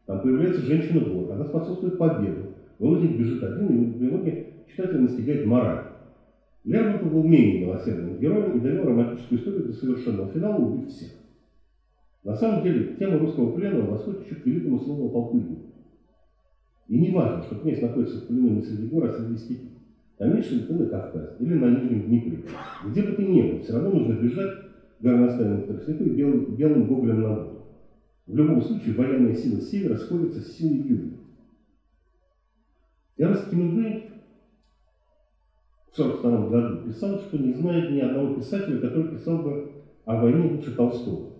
Там появляется женщина-бог, она способствует победу. Володин бежит один, и в итоге читателя настигает мораль. Лермонтов был менее милосердным героем и довел романтическую историю до совершенного финала, убив всех. На самом деле, тема русского плена восходит еще к великому слову полковнику. И не важно, что князь находится в плену не среди гор, а среди степи. Конечно, ты на Кавказ или на Нижнем Днепре. Где бы ты ни был, все равно нужно бежать горностайному тростнику и белым, белым гоголем на воду. В любом случае, военная сила севера сходится с силой юга. Эрнст Хемингуэй в 1942 году писал, что не знает ни одного писателя, который писал бы о войне лучше Толстого.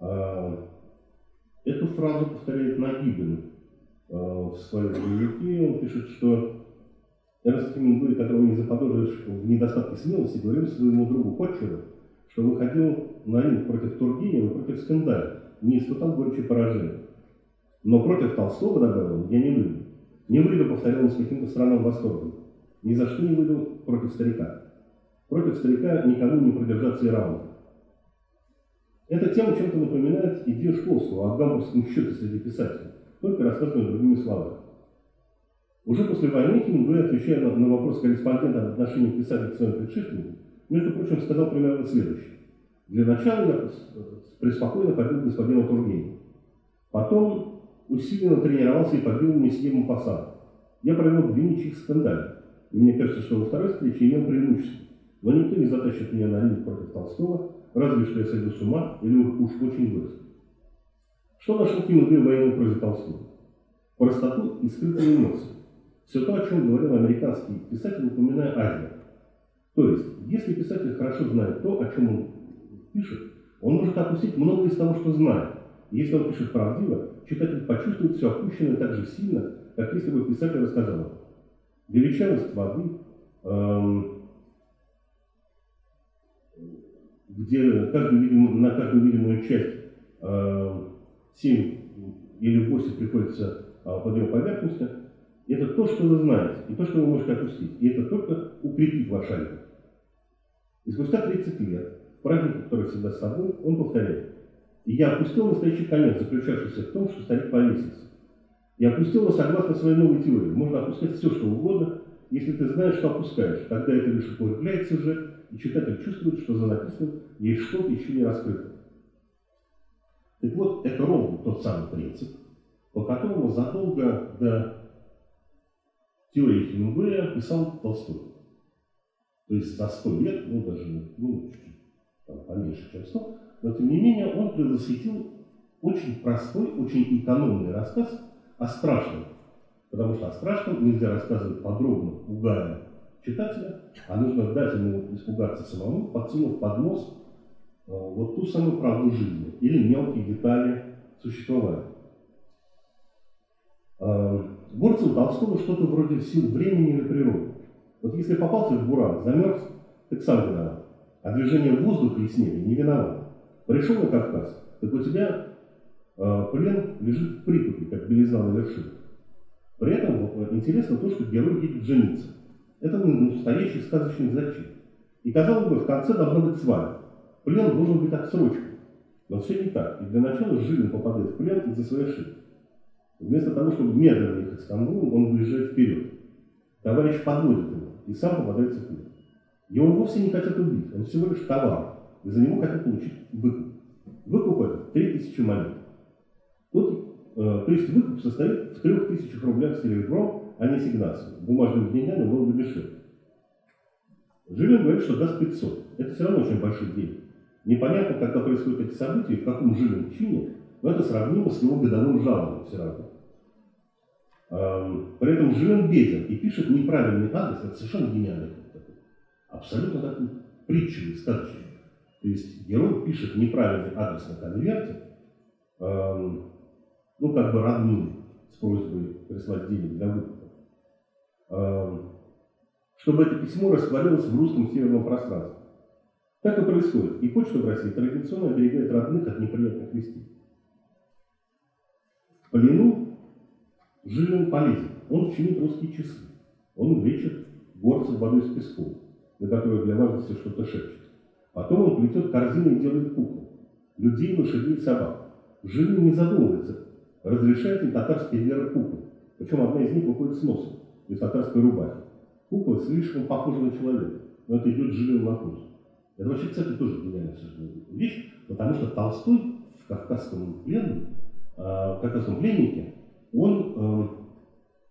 А, эту фразу повторяет Нагибин а, в своем дневнике. Он пишет, что Эрнст Хемингуэй, которого не заподозришь в недостатке смелости, говорил своему другу Хотчеру, что выходил на ринг против Тургенева, против Скандаля, не испытал горечи поражения. Но против Толстого, добавил я не выйду. Не выйду, повторял он с каким-то странным восторгом. Ни за что не выйду против старика. Против старика никому не продержаться и раунда. Эта тема чем-то напоминает идею Шкловского о гамбургском счете среди писателей, только рассказанную другими словами. Уже после войны Хемингуэй, отвечая на, на вопрос корреспондента об отношении писателя к своим предшественникам, между прочим, сказал примерно следующее. Для начала я преспокойно побил господина Тургенева. Потом усиленно тренировался и побил месье Мапасан. Я провел две ничьих скандали. И мне кажется, что во второй встрече имел преимущество. Но никто не затащит меня на ринг против Толстого, разве что я сойду с ума или уж очень вырос. Что нашел Хемингуэй в военной прозе Толстого? Простоту и скрытые эмоции. Все то, о чем говорил американский писатель, упоминая Азию. То есть, если писатель хорошо знает то, о чем он пишет, он может опустить многое из того, что знает. Если он пишет правдиво, читатель почувствует все опущенное так же сильно, как если бы писатель рассказал. Величавость воды, эм, где каждую видимую, на каждую видимую часть э, 7 или 8 приходится э, подъем поверхности, это то, что вы знаете, и то, что вы можете опустить. И это только укрепит ваш альбом. И спустя 30 лет, праздник, который всегда с собой, он повторяет. И я опустил настоящий конец, заключавшийся в том, что старик повесился. Я опустил его согласно своей новой теории. Можно опускать все, что угодно, если ты знаешь, что опускаешь. Тогда это лишь укрепляется уже, и читатель чувствует, что за написанным есть что-то еще не раскрыто. Так вот, это ровно тот самый принцип, по которому задолго до теории Хемингуэя писал Толстой. То есть за 100 лет, ну даже ну, там, поменьше, чем 100, но тем не менее он предвосхитил очень простой, очень экономный рассказ о страшном. Потому что о страшном нельзя рассказывать подробно, пугая читателя, а нужно дать ему испугаться самому, подсунув под нос э, вот ту самую правду жизни или мелкие детали существования. Э, Бурцев Толстого что-то вроде сил времени или природы. Вот если попался в буран, замерз, так сам виноват. А движение воздуха и снега не виноват. Пришел на Кавказ, так у тебя э, плен лежит в прикупе, как белизна на вершине. При этом вот, интересно то, что герой едет жениться. Это настоящий сказочный зачин. И казалось бы, в конце должна быть свадьба. Плен должен быть отсрочкой. Но все не так. И для начала Жилин попадает в плен из-за своей ошибки. Вместо того, чтобы медленно ехать с конвоем, он выезжает вперед. Товарищ подводит его и сам попадается в плен. Его вовсе не хотят убить, он всего лишь товар, и за него хотят получить выкуп. Выкуп это 3000 монет. Тут, э, то есть выкуп состоит в 3000 рублях серебром, а не сигнацией. Бумажными деньгами было бы дешевле. Жилин говорит, что даст 500. Это все равно очень большие деньги. Непонятно, когда происходят эти события, в каком Жилин чине, но это сравнимо с его годовым жалованием все равно. При этом Жилин беден и пишет неправильный адрес, это совершенно гениальный такой. Абсолютно такой притчевый, сказочный. То есть герой пишет неправильный адрес на конверте, ну, как бы родной, с просьбой прислать денег для выкупа, чтобы это письмо растворилось в русском северном пространстве. Так и происходит. И почта в России традиционно оберегает родных от неприятных вестей. Жилин полезен. Он чинит русские часы. Он лечит горцев водой с песком, на которую для важности что-то шепчет. Потом он плетет корзины и делает куклы. Людей, лошадей и собак. Жилин не задумывается, разрешает ли татарские веры куклы. Причем одна из них выходит с носом, из татарской рубахи. Кукла слишком похожа на человека, но это идет Жилин на вкус. Это вообще, кстати, тоже гениальная вещь, потому что Толстой в «Кавказском плену», э, «Кавказском пленнике» он э,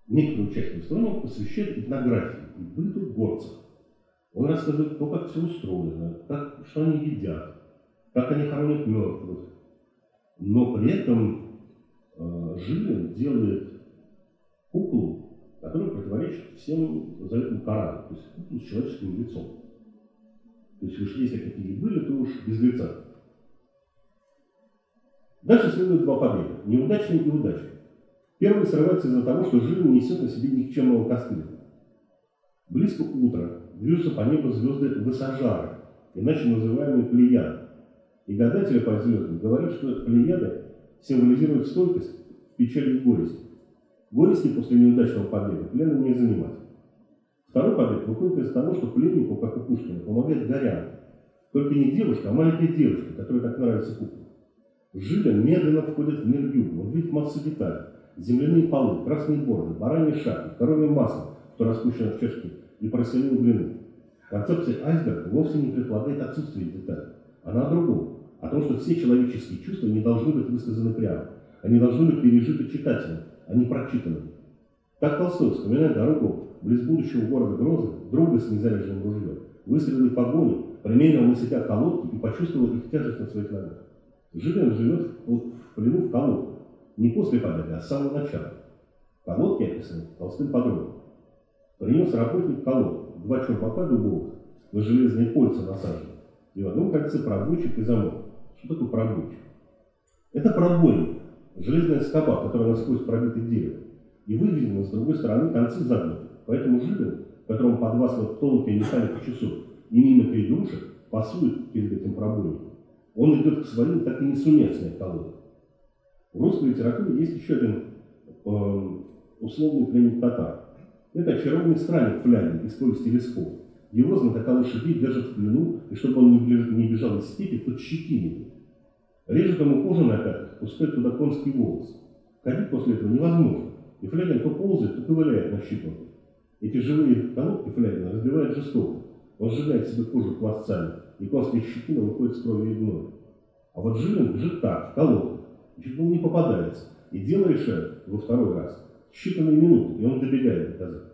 некоторую часть повествования посвящает этнографии и быту горцев. Он рассказывает то, как все устроено, как, что они едят, как они хоронят мертвых. Но при этом э, Жилин делает куклу, которая противоречит всем заветам Корана, то есть куклу с человеческим лицом. То есть уж если какие были, то уж без лица. Дальше следует два побега. Неудачный и удачный. Первый срывается из-за того, что Жилин несет на себе никчемного костыля. Близко утро, движутся по небу звезды Высожары, иначе называемые Плеяды. И гадатели по звездам говорят, что Плеяды символизируют стойкость в печали и горести. Горести после неудачного побега плена не занимать. Второй побег выходит из того, что пленнику, как и Пушкину, помогает Горян. Только не девушка, а маленькая девушка, которой так нравится кукла. Жилин медленно входит в мир юга. Он видит массу деталей. Земляные полы, красные бороды, бараньи шапки, коровье масло, что распущено в чашке, и поросяную глину. Концепция айсберга вовсе не предполагает отсутствие деталей. Она о другом. О том, что все человеческие чувства не должны быть высказаны прямо. Они должны быть пережиты читателем, а не прочитаны. Так Толстой, вспоминая дорогу близ будущего города Грозы, друга с незаряженным ружьем, выстрелил погоню, примерил на себя колодки и почувствовал их тяжесть на своих ногах. Жилин живет в плену в колодке, не после победы, а с самого начала. Колодки описаны Толстым подробно. Принес работник колодку, два черпака дубовых, на железные кольца насажены, и в одном кольце пробойчик и замок. Что такое пробойчик? Это пробойник, железная скоба, которая насквозь пробита деревом, и выведена с другой стороны концы загнуты. Поэтому Жилин, которому подвластна тонкая механика часов и мимо игрушек, пасует перед этим пробойником. Он идет к своим, так и не сумев снять колоду. В русской литературе есть еще один э, условный пленник татар. Это очарованный странник фляги из повести Лесков. Его знатока лошадей держат в плену, и чтобы он не бежал из степи, под щетинами. Режет ему кожу на пятках, пускает туда конский волос. Ходить после этого невозможно, и Флягин то ползает, то ковыляет на щиту. Эти живые колодки Флягина разбивают жестоко. Он сжигает себе кожу пластцами, и конская щетина выходит с кровью и гноем. А вот Жилин бежит так, в колодку, чуть было не попадается. И дело решает во второй раз. Считанные минуты, и он добегает до казака.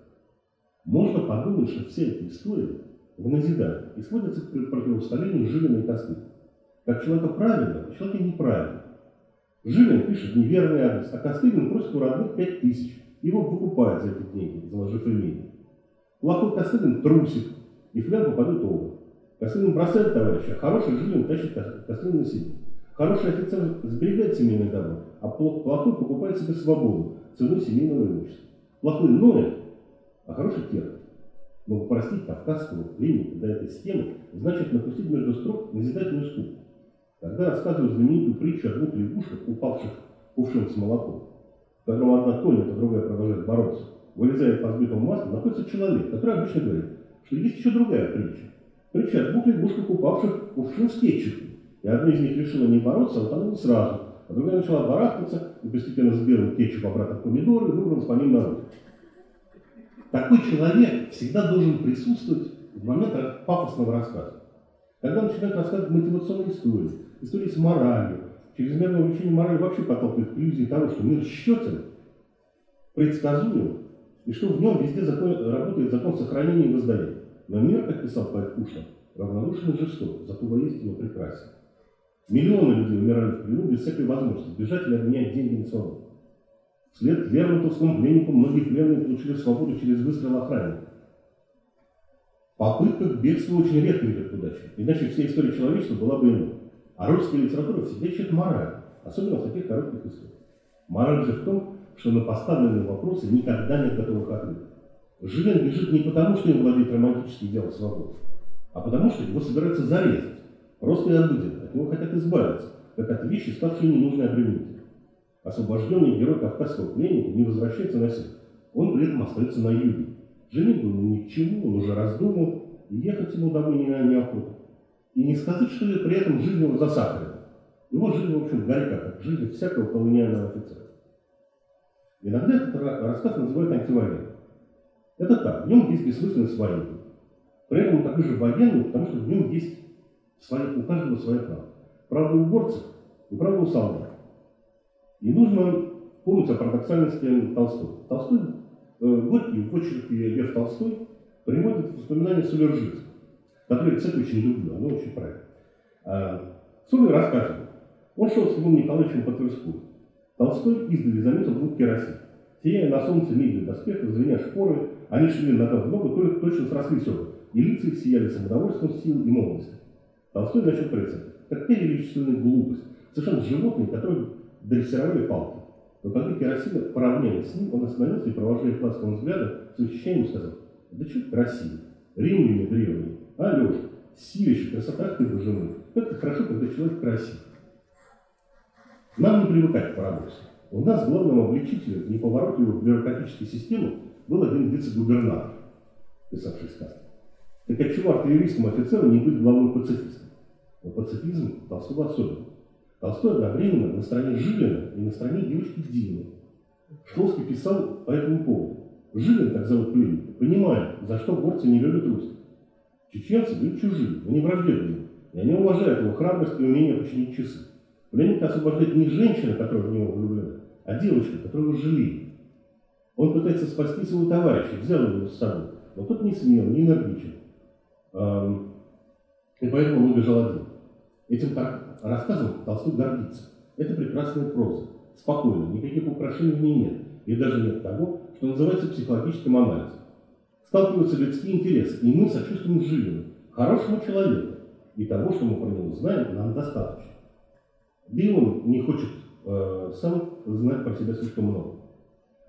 Можно подумать, что все эти истории в назидание и сводятся к противостоянию Жилина и Костыль. Как человека правильно, а человека неправильно. Жилин пишет неверный адрес, а Костылин просит у родных пять тысяч. Его выкупают за эти деньги, заложив имение. Плохой Костылин трусит, и фляг попадет оба. Костылин бросает товарища, а хороший Жилин тащит Костылин на себе. Хороший офицер сберегает семейное добро, а плохой покупает себе свободу ценой семейного имущества. Плохой ноет, а хороший терпит. Но попросить кавказского пленника до этой схемы значит напустить между строк назидательную скуку. Когда рассказывают знаменитую притчу о двух лягушках, упавших кувшин с молоком, в котором одна тонет, а другая продолжает бороться, вылезает по сбитому маслу, находится человек, который обычно говорит, что есть еще другая притча. Притча о двух лягушках, упавших кувшин с кетчупом. И одна из них решила не бороться, а утонула сразу, а другая начала барахтаться и постепенно сбила кетчуп обратно в помидоры и выбралась по ним наружу. Такой человек всегда должен присутствовать в момент пафосного рассказа. Когда начинают рассказывать мотивационные истории, истории с моралью, чрезмерное увлечение морали вообще подталкивает к иллюзии того, что мир счетен, предсказуем, и что в нем везде закон, работает закон сохранения и воздаяния. Но мир, как писал поэт Пушкин, равнодушен и жесток, зато воистину прекрасен. Миллионы людей умирали в плену без всякой возможности бежать или обменять деньги на свободу. Вслед Лермонтовскому пленнику многие пленные получили свободу через выстрел охранника. Попытка к бегству очень редко ведет к иначе вся история человечества была бы иной. А русская литература всегда ищет мораль, особенно в таких коротких историях. Мораль же в том, что на поставленные вопросы никогда нет готовых ответов. Жилин бежит не потому, что им владеет романтический идеал свободы, а потому, что его собираются зарезать. Просто и обыденно. От него хотят избавиться, как от вещи, ставшей ненужной обременительной. освобожденный герой кавказского пленника не возвращается на север. Он при этом остается на юге. Жене было ни к чему, он уже раздумал, и ехать ему домой не, неохота. И не сказать, что при этом жизнь его засахарена. Его жизнь, в общем, горька, как жизнь всякого колониального офицера. Иногда этот рассказ называют антивоенным. Это так, в нем есть бессмысленность войны. При этом он такой же военный, потому что в нем есть свои, у каждого своя правда. Правда у горцев и правда у солдат. И нужно помнить о парадоксальности Толстого. Толстой, э, Горький в очереди Лев Толстой приводит воспоминания Сулержинского, которые, кстати, очень люблю, оно очень правильно. А, Сулер рассказывает, он шел с Львом Николаевичем по Тверскую. Толстой издали заметил двух керосин. Сияя на солнце медленно доспехов, звеня шпоры, они шли нога в ногу, только точно срослись оба, и лица их сияли самодовольством сил и молодости. Толстой начал прицепить. Какая величественная глупость. Совершенно животные, которые дрессировали палки. Но когда керосины поравнялись с ним, он остановился и, провожая их взглядом, с восхищением сказал, да что красиво, римляне древние, а, Леша, силище, красота ты, боже мой, как это хорошо, когда человек красив. Нам не привыкать к парадоксу. У нас главным обличителем неповоротливой бюрократической системы был один вице-губернатор, писавший сказки. Так отчего артиллерийскому офицеру не быть главным пацифистом? Но пацифизм Толстого особенно. Толстой одновременно на стороне Жилина и на стороне девочки Дины. Шловский писал по этому поводу. Жилин, так зовут пленника, понимает, за что горцы не любят русских. Чеченцы были чужие, но не враждебные, и они уважают его храбрость и умение починить часы. Пленника освобождает не женщина, которая в него влюблена, а девочка, которую жалеет. Он пытается спасти своего товарища, взял его с собой, но тот не смел, не энергичен. И поэтому он убежал один. Этим рассказом Толстой гордится. Это прекрасная проза. Спокойно, никаких украшений нет. И даже нет того, что называется психологическим анализом. Сталкиваются людские интересы, и мы сочувствуем Жилину, хорошему человеку. И того, что мы про него знаем, нам достаточно. Да и он не хочет э, сам знать про себя слишком много.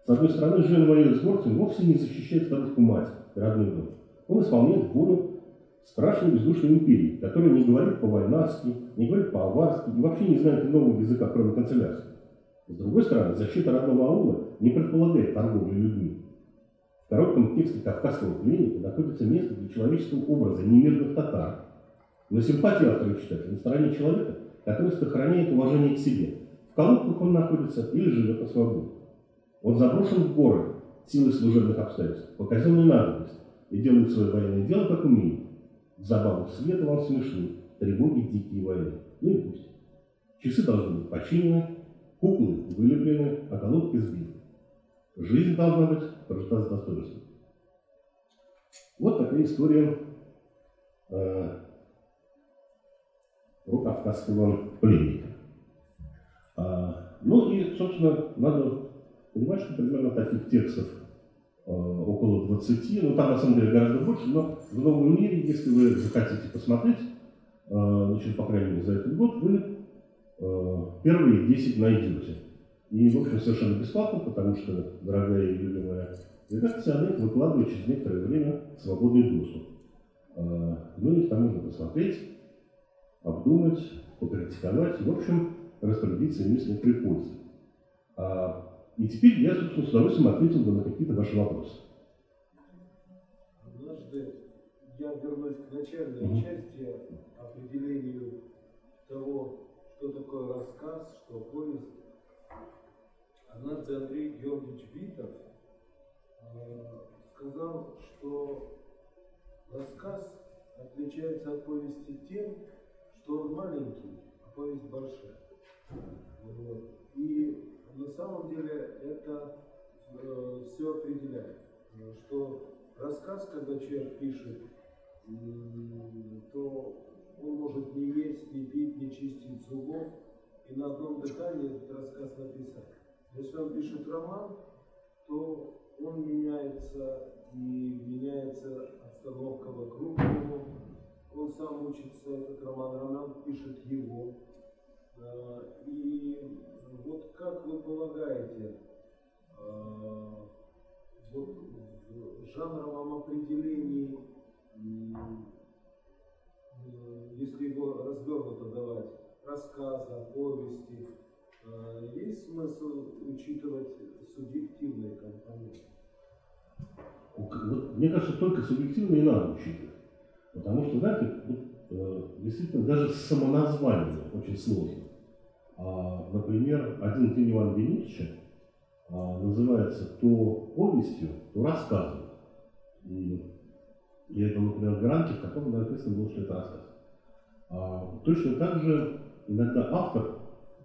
С одной стороны, Жилин воюет с горцем вовсе не защищает старушку мать, родную дочь. Он исполняет волю страшной бездушной империи, которая не говорит по-войнарски, не говорит по-аварски и вообще не знает иного языка, кроме канцелярского. С другой стороны, защита родного аула не предполагает торговлю людьми. В коротком тексте кавказского пленника находится место для человеческого образа немирных татар. Но симпатия автора читателя на стороне человека, который сохраняет уважение к себе. В колодках он находится или живет на свободе. Он заброшен в город силой служебных обстоятельств, по казенной и делает свое военное дело, как умеет. Забаву света вам смешны, тревоги дикие войны. Ну и пусть. Часы должны быть починены, куклы вылеплены, а колодки сбиты. Жизнь должна быть прожита с достоинством. Вот такая история э, про кавказского пленника. А, ну и, собственно, надо понимать, что примерно таких текстов около 20, ну там на самом деле гораздо больше, но в новом мире, если вы захотите посмотреть, э, значит, по крайней мере, за этот год, вы э, первые 10 найдете. И, в общем, совершенно бесплатно, потому что, дорогая и любимая редакция, она их выкладывает через некоторое время в свободный доступ. Ну и там можно посмотреть, обдумать, покритиковать в общем, распорядиться ими с некоторой пользой. А, и теперь я, собственно, с удовольствием ответил бы на какие-то ваши вопросы. Однажды я вернусь к начальной mm-hmm. части, определению того, что такое рассказ, что повесть. Однажды Андрей Георгиевич Битов э, сказал, что рассказ отличается от повести тем, что он маленький, а повесть большая. Вот. И на самом деле это э, все определяет, что рассказ, когда человек пишет, то он может не есть, не пить, не чистить зубов, и на одном дыхании этот рассказ написать. Если он пишет роман, то он меняется, и меняется обстановка вокруг него, он сам учится, этот роман, роман пишет его. Э, и вот как вы полагаете, э, вот в жанровом определении, если его развернуто давать, рассказа, повести, э, есть смысл учитывать субъективные компоненты? Мне кажется, только субъективно и надо учитывать. Потому что, знаете, э, действительно, даже самоназвание очень сложно. А, например, один день Ивана Денисовича а, называется то повестью, то рассказом. И, это, например, гарантия, в котором написано было, что это рассказ. А, точно так же иногда автор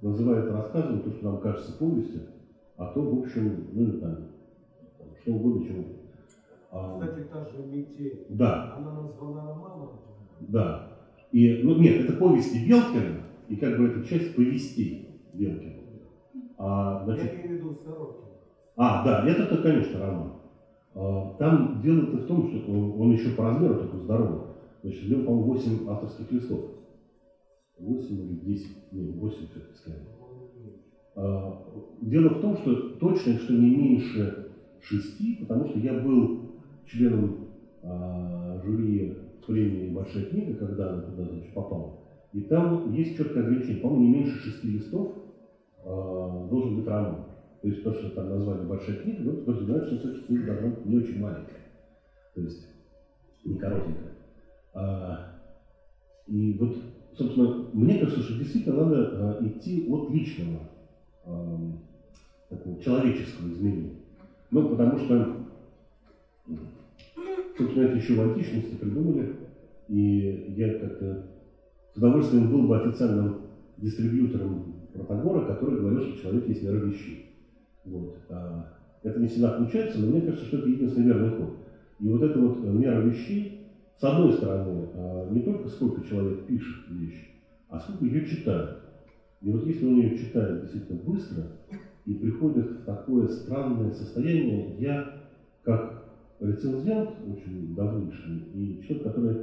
называет рассказом то, что нам кажется повестью, а то, в общем, ну, там, что угодно. А, Кстати, та же метель. Да. Она названа романом. Да. И, ну нет, это повести Белкина, и как бы это часть повестей Белкина. А, значит, Я имею в виду Сорокин. А, да, это-то, конечно, роман. А, там дело-то в том, что он, он еще по размеру такой здоровый. Значит, в нем, по-моему, 8 авторских листов. 8 или 10, не, 8 все-таки скорее. А, дело в том, что точно, что не меньше шести, потому что я был членом э, жюри премии «Большая книга», когда она туда значит, попала. И там есть четкое ограничение. По-моему, не меньше шести листов э, должен быть роман. То есть то, что там назвали «Большая книга», ну, подразумевает, что все-таки книга должна быть не очень маленькая. То есть не коротенькая. А, и вот, собственно, мне кажется, что действительно надо а, идти от личного, а, такого человеческого изменения. Ну, потому что Собственно, это еще в античности придумали. И я как-то с удовольствием был бы официальным дистрибьютором Протагора, который говорил, что человек есть мера вещей. Вот. А это не всегда получается, но мне кажется, что это единственный верный ход. И вот эта вот мера вещей, с одной стороны, а, не только сколько человек пишет вещи, а сколько ее читает. И вот если он ее читает действительно быстро и приходит в такое странное состояние, я как рецензент очень давнишний и человек, который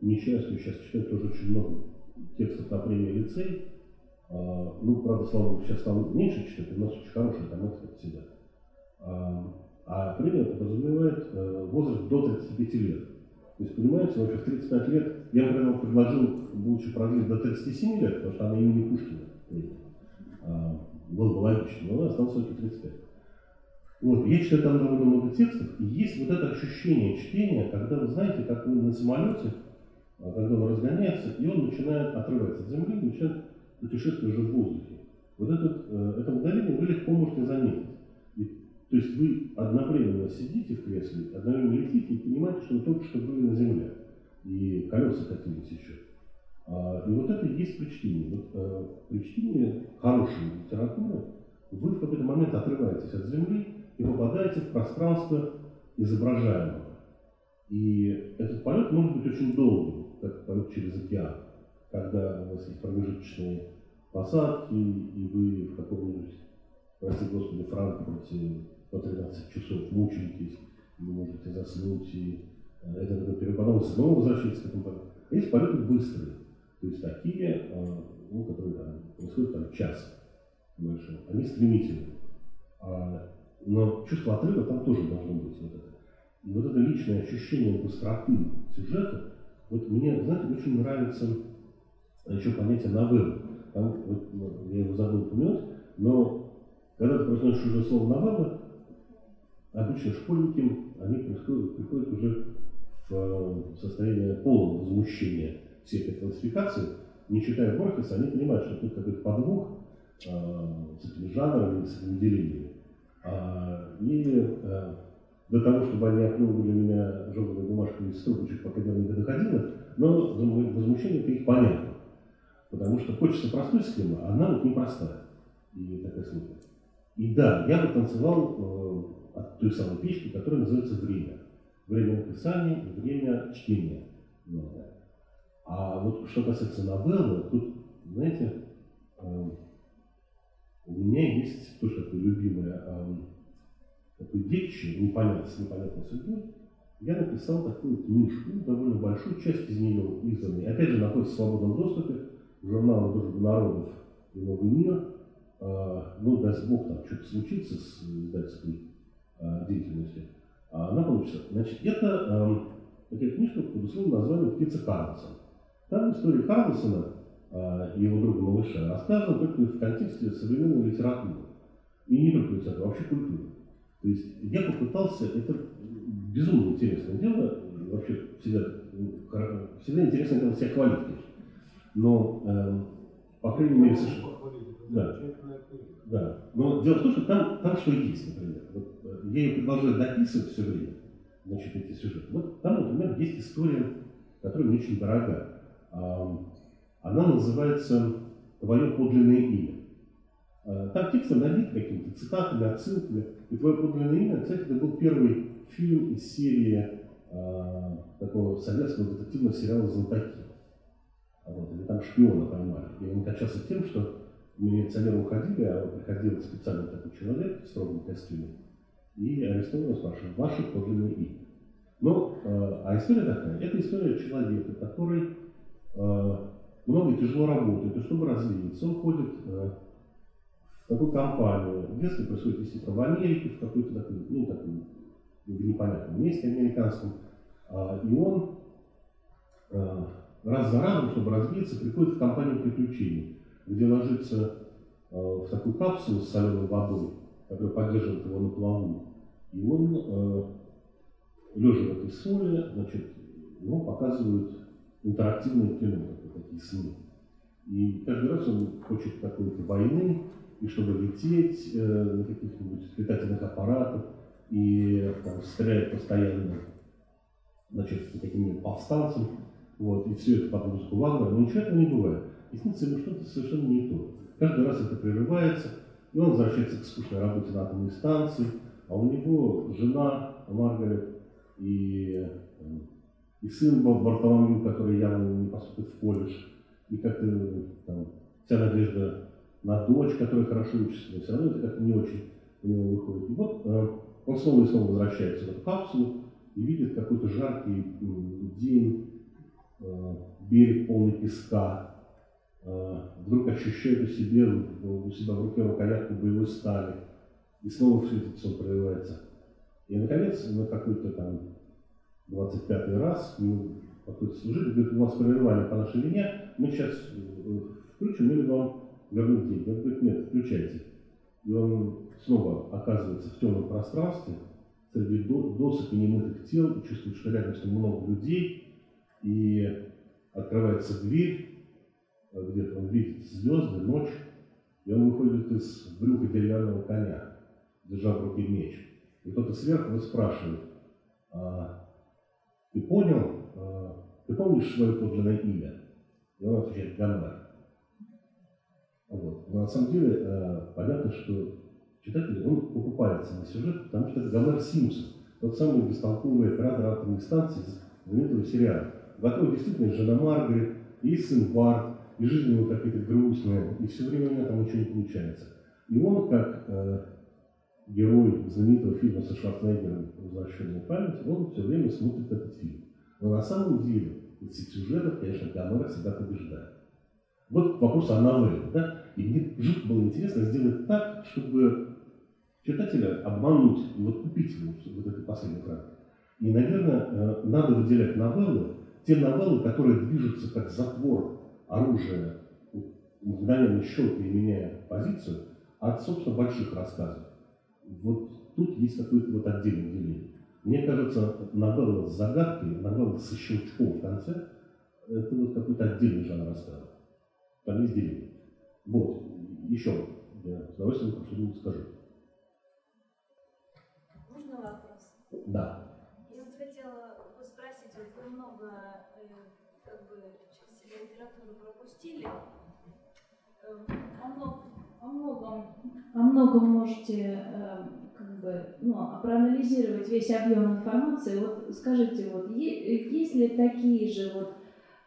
несчастью сейчас читает тоже очень много текстов на премии лицей. А, ну, правда, слава богу, сейчас там меньше читают, у нас очень там эксперты сидят. А, а премия подразумевает э, возраст до 35 лет. То есть, понимаете, вообще в 35 лет, я, например, предложил лучше прожить до 37 лет, потому что она имени Пушкина. А, было бы логично, но она осталась только 35. Вот, я читаю там довольно много текстов, и есть вот это ощущение чтения, когда вы знаете, как вы на самолете, когда он разгоняется, и он начинает отрываться от земли, начинает путешествовать уже в воздухе. Вот этот, э, это мгновение вы легко можете заметить. И, то есть вы одновременно сидите в кресле, одновременно летите и понимаете, что вы только что были на земле. И колеса катились еще. А, и вот это и есть при чтении. Вот, э, при чтении хорошей литературы вы в какой-то момент отрываетесь от земли, и попадаете в пространство изображаемого. И этот полет может быть очень долгим, как полет через океан, когда у вас есть промежуточные посадки, и вы в каком-нибудь, прости господи, Франкфурте по 13 часов мучаетесь, вы можете заснуть, и э, это такой перепадом, снова возвращается к этому полету. А есть полеты быстрые, то есть такие, э, ну, которые там, происходят там час больше, они стремительные. А но чувство отрыва там тоже должно быть. Вот это. И вот это личное ощущение быстроты сюжета, вот мне, знаете, очень нравится еще понятие новеллы. Там, вот, ну, я его забыл упомянуть, но когда ты произносишь уже слово новелла, обычно школьники, они приходят, приходят уже в э, состояние полного возмущения всей этой классификации. Не читая Борхеса, они понимают, что тут какой-то подвох э, с этими жанрами, с этими делениями. А, и э, до того, чтобы они оплевывали меня желтой бумажкой из трубочек, пока дело не доходило, но возмущение это их понятно. Потому что хочется простой схемы, а она вот непростая. И такая сложная. И да, я бы танцевал э, от той самой печки, которая называется время. Время написания и время чтения. А вот что касается новеллы, тут, знаете, э, у меня есть тоже такое любимое э, такое детище, непонятно, с непонятной судьбой. Я написал такую книжку, довольно большую, часть из нее изданной. Опять же, находится в свободном доступе в журнал «Дружба народов» и «Новый мир». Э, ну, даст Бог, там что-то случится с издательской э, деятельностью. А она получится. Значит, это э, такая книжка под условным названием «Птица Карлсон». Там история Карлсона, э, его друга малыша рассказан только в контексте современной литературы. И не только литературы, а вообще культуры. То есть я попытался, это безумно интересное дело, вообще всегда, всегда интересно дело себя конечно. Но, э, по крайней мере, совершенно... Да. Да. Но дело в том, что там, там что есть, например. Вот, э, я ее продолжаю дописывать все время, значит, эти сюжеты. Вот там, например, есть история, которая мне очень дорога. Она называется «Твое подлинное имя». А, там текстом набит какими-то цитатами, отсылками. И «Твое подлинное имя», кстати, это был первый фильм из серии э, такого советского детективного сериала «Золотаки». Вот, или там шпиона поймали. И он кончался тем, что милиционеры уходили, а приходил специально такой человек в строгом костюме и арестовал спрашивал, ваше подлинное имя. Ну, э, а история такая, это история человека, который э, много тяжело работает, и чтобы развиться, он ходит э, в такую компанию. Детство происходит, естественно, в Америке, в какой-то такой, ну, такой в непонятном месте американском. Э, и он э, раз за разом, чтобы развиться, приходит в компанию приключений где ложится э, в такую капсулу с соленой водой, которая поддерживает его на плаву. И он, лежа в этой соли, значит, ему показывают интерактивное кино, такие сны. И каждый раз он хочет какой-то войны, и чтобы лететь э, на каких-нибудь летательных аппаратах, и там, стреляет постоянно значит, каким-нибудь повстанцам, вот, и все это под музыку Вагнера, но ничего этого не бывает и снится ему что-то совершенно не то. Каждый раз это прерывается, и он возвращается к скучной работе на атомной станции, а у него жена Маргарет и, и сын Бартоломью, который явно не поступит в колледж, и как-то там, вся надежда на дочь, которая хорошо учится, но все равно это как-то не очень у него выходит. И вот э, он снова и снова возвращается в эту капсулу и видит какой-то жаркий день, э, берег полный песка, Э, вдруг ощущает у, себе, у себя в руке рукоятку боевой стали, и снова все это сон проявляется. И, наконец, на какой-то там 25 раз ему какой-то служитель говорит, у вас прерывание по нашей вине, мы сейчас э, включим или вам вернуть деньги. Он говорит, нет, включайте. И он снова оказывается в темном пространстве, среди досок и немытых тел, и чувствует, что рядом с ним много людей, и открывается дверь, где-то он видит звезды, ночь, и он выходит из брюха деревянного коня, держа в руке меч. И кто-то сверху его спрашивает, а, ты понял, а, ты помнишь свое подлинное имя? И он отвечает, Гомер. Вот. Но на самом деле а, понятно, что читатель, он покупается на сюжет, потому что это Гомер Симпсон, тот самый бестолковый оператор атомной станции из знаменитого сериала. В котором действительно жена Маргарет и сын Барт, и жизнь его какая-то грустная, и все время у него там ничего не получается. И он, как э, герой знаменитого фильма со Шварценеггером «Возвращенная память», он все время смотрит этот фильм. Но на самом деле из этих сюжетов, конечно, Гомер всегда побеждает. Вот вопрос о новелле. Да? И мне жутко было интересно сделать так, чтобы читателя обмануть вот купить его вот этой последней фразы. И, наверное, э, надо выделять новеллы, те новеллы, которые движутся как затвор оружие, мгновенно щелкая и меняя позицию, от, собственно, больших рассказов. Вот тут есть какое-то вот отдельное деление. Мне кажется, новелла с загадкой, новелла со щелчком в конце, это вот какой-то отдельный жанр рассказа. Деление. Вот, еще я с удовольствием что-нибудь скажу. Можно вопрос? Да. Я вот хотела спросить, вот вы много э, как бы литературу пропустили. Эм, о, многом, о многом, о многом можете эм, как бы, ну, проанализировать весь объем информации. Вот скажите, вот есть ли такие же вот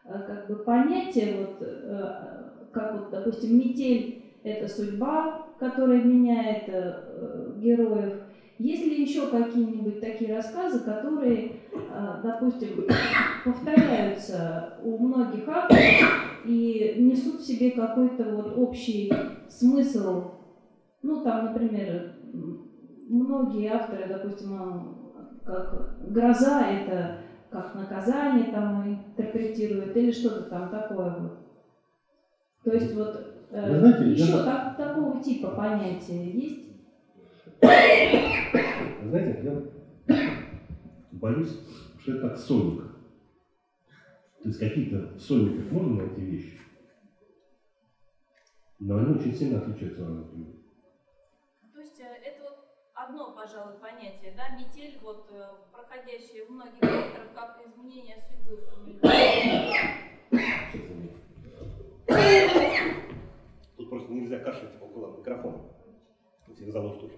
э, как бы понятия, вот, э, как вот, допустим, метель – это судьба, которая меняет э, героев, есть ли еще какие-нибудь такие рассказы, которые, а, допустим, повторяются у многих авторов и несут в себе какой-то вот общий смысл? Ну, там, например, многие авторы, допустим, как гроза это как наказание там интерпретируют или что-то там такое вот. То есть вот э, Вы знаете, еще я- так- такого типа понятия есть? Знаете, я боюсь, что это как сольник. То есть какие-то в сольниках можно найти вещи, но они очень сильно отличаются у разных людей. То есть э, это вот одно, пожалуй, понятие, да, метель, вот э, проходящая в многих авторов, как изменение судьбы в Тут просто нельзя кашлять около микрофона. Всех заложит тоже.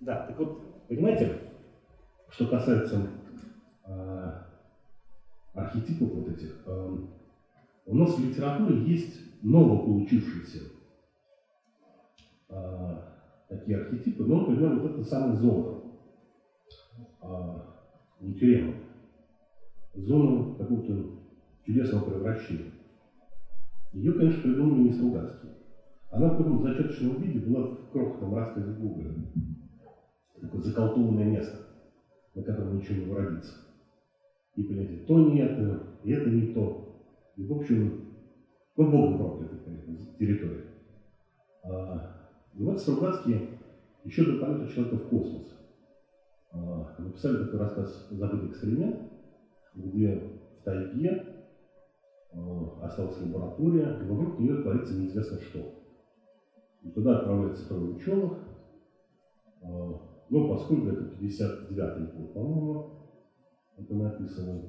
Да, так вот, понимаете, что касается э, архетипов вот этих, э, у нас в литературе есть новополучившиеся э, такие архетипы, ну, например, вот это самая зона, э, Екатерина, зона какого-то чудесного превращения. Ее, конечно, придумали не Стругацкие. Она в каком-то зачаточном виде была в крохотном рассказе Гоголя. Такое заколтованное место, на котором ничего не уродится. И, понимаете, то не это, и это не то. И, в общем, ну, Богом проклятая, конечно, территория. А, и вот Стругацкие еще до полета человека в космос а, написали такой рассказ «Забытый эксперимент», где в тайге осталась лаборатория, и вокруг нее творится неизвестно что. И туда отправляется трое ученых, э, ну, поскольку это 59-й год, по-моему, это написано.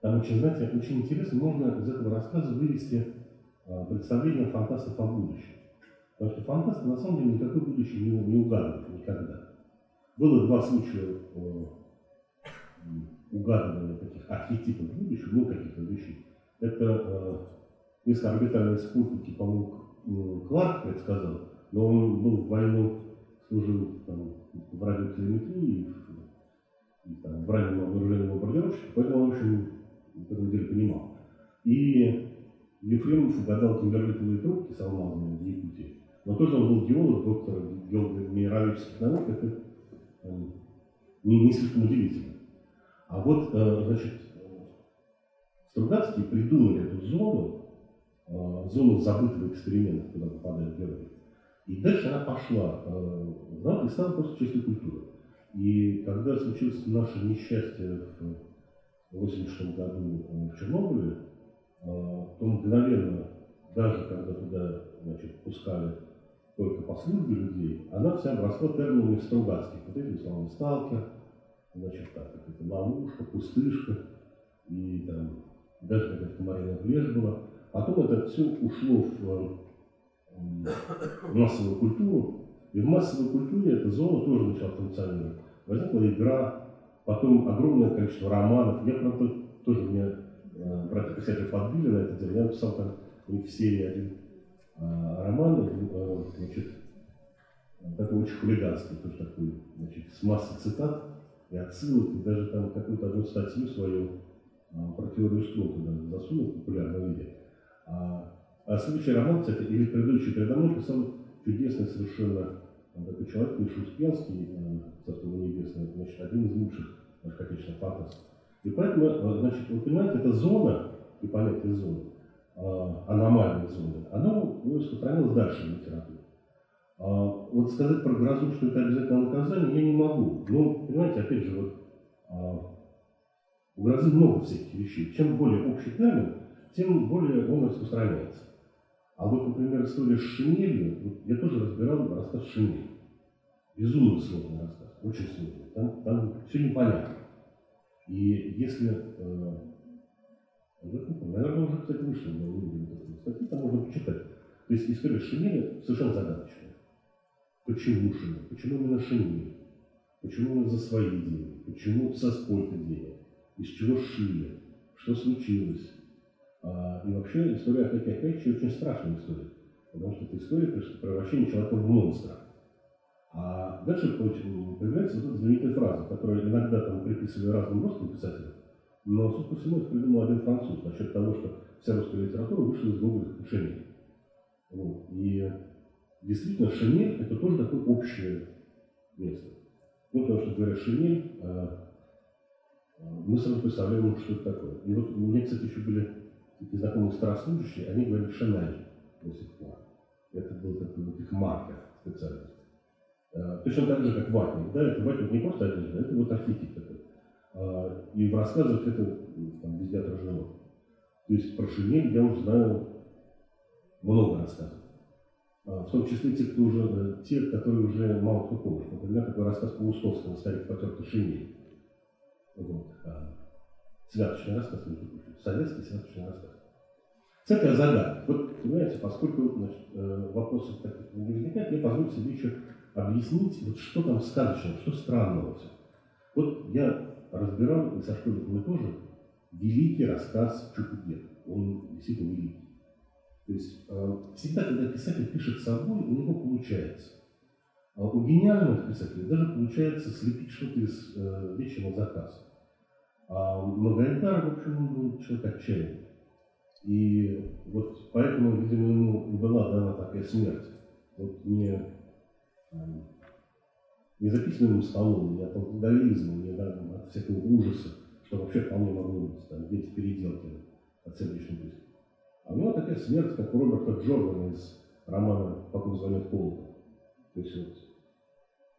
Там очень, знаете, очень интересно, можно из этого рассказа вывести э, представление фантастов о будущем. Потому что фантасты на самом деле никакое будущее не, не угадывают никогда. Было два случая э, м, угадывания таких архетипов будущего, ну, каких-то вещей. Это э, несколько орбитальные спутники, по-моему, м, Кларк предсказал, но он был в войну, служил там, в радиотелеметрии, в, и, там, в раннем вооружении бомбардировщика, поэтому он, в общем, в этом деле понимал. И Ефремов угадал кимберлитовые трубки с алмазами в Якутии, но тоже он был геолог, доктор геологических наук, это э, не, не слишком удивительно. А вот, э, значит, Стругацкие придумали эту зону, э, зону забытого эксперимента, куда попадают герои. И дальше она пошла э, в и стала просто частью культуры. И когда случилось наше несчастье в 86 году в Чернобыле, то мгновенно, даже когда туда значит, пускали только по службе людей, она вся обросла терминами Стругацких. Вот этими словами «сталкер», значит, так, как это ловушка, пустышка, и там даже какая-то комариная плешь была. Потом это все ушло в м, массовую культуру, и в массовой культуре эта зона тоже начала функционировать. Возникла игра, потом огромное количество романов. Я, правда, тоже меня э, братья-писатели подбили на это дело. Я написал там у них в серии один э, роман, значит, такой очень хулиганский, тоже такой, значит, с массой цитат и отсылок, и даже там какую-то одну статью свою а, про теорию струн туда засунул в популярном виде. А, а следующий роман, кстати, или предыдущий передо мной писал чудесный совершенно а, такой человек, Миша Успенский, Царство Небесное, значит, один из лучших наших отечественных фантастов. И поэтому, а, значит, вы понимаете, эта зона, и понятие зоны, а, аномальной зоны, оно ну, распространилось дальше в литературе. А, вот сказать про грозу, что это обязательно наказание, я не могу. Ну, понимаете, опять же, вот а, у грозы много всяких вещей. Чем более общий термин, тем более он распространяется. А вот, например, история с шинелью, вот я тоже разбирал рассказ «Шинель». Безумно сложный рассказ, очень сложный. Там, там все непонятно. И если, э, наверное, уже, кстати, вышло, но не видел такой статьи, там можно почитать. То есть история шинели совершенно загадочная. Почему шинель? Почему именно шинель? Почему именно за свои деньги? Почему со сколько денег? Из чего шили? Что случилось? А, и вообще история Акаки Акачи очень страшная история. Потому что это история превращения человека в монстра. А дальше появляется вот эта знаменитая фраза, которую иногда там приписывали разным русским писателям, но, судя по всему, это придумал один француз насчет того, что вся русская литература вышла из гоголевской шинели. Вот. И действительно, шинель – это тоже такое общее место. Ну, потому что, говоря шинель, а, а, мы сразу представляем, что это такое. И вот у меня, кстати, еще были такие знакомые старослужащие, они говорят Шанель до сих пор. Это был такой вот их маркер специальный. Э, Точно так же, как ватник. Да, это ватник не просто одежда, это вот архетип такой. И в рассказах это м, там, везде отражено. То есть про шинель я уже знаю много рассказов. А, В том числе те, кто уже, те, которые уже мало кто помнит. Например, такой рассказ Паустовского «Старик потертой шинель». Вот. А, Святочный рассказ. Советский святочный рассказ. Всякая загадка. Вот, понимаете, поскольку значит, э, вопросов таких не возникает, я позволю себе еще объяснить, вот что там сказочного, что странного. Вот я разбирал, и со школьниками тоже, великий рассказ Чукудет. Он действительно великий. То есть э, всегда, когда писатель пишет собой, у него получается. А у гениальных писателей даже получается слепить что-то из э, вещи на заказ. А Магомедар, в общем, был человек отчаянный. И вот поэтому, видимо, ему была дана такая смерть. Вот не, эм, не за письменным столом, не от алкоголизма, не от всякого ужаса, что вообще вполне могло быть, там, где-то переделки от сердечной приступа. А у него такая смерть, как у Роберта Джордана из романа «Папа звонит колокол». То есть вот,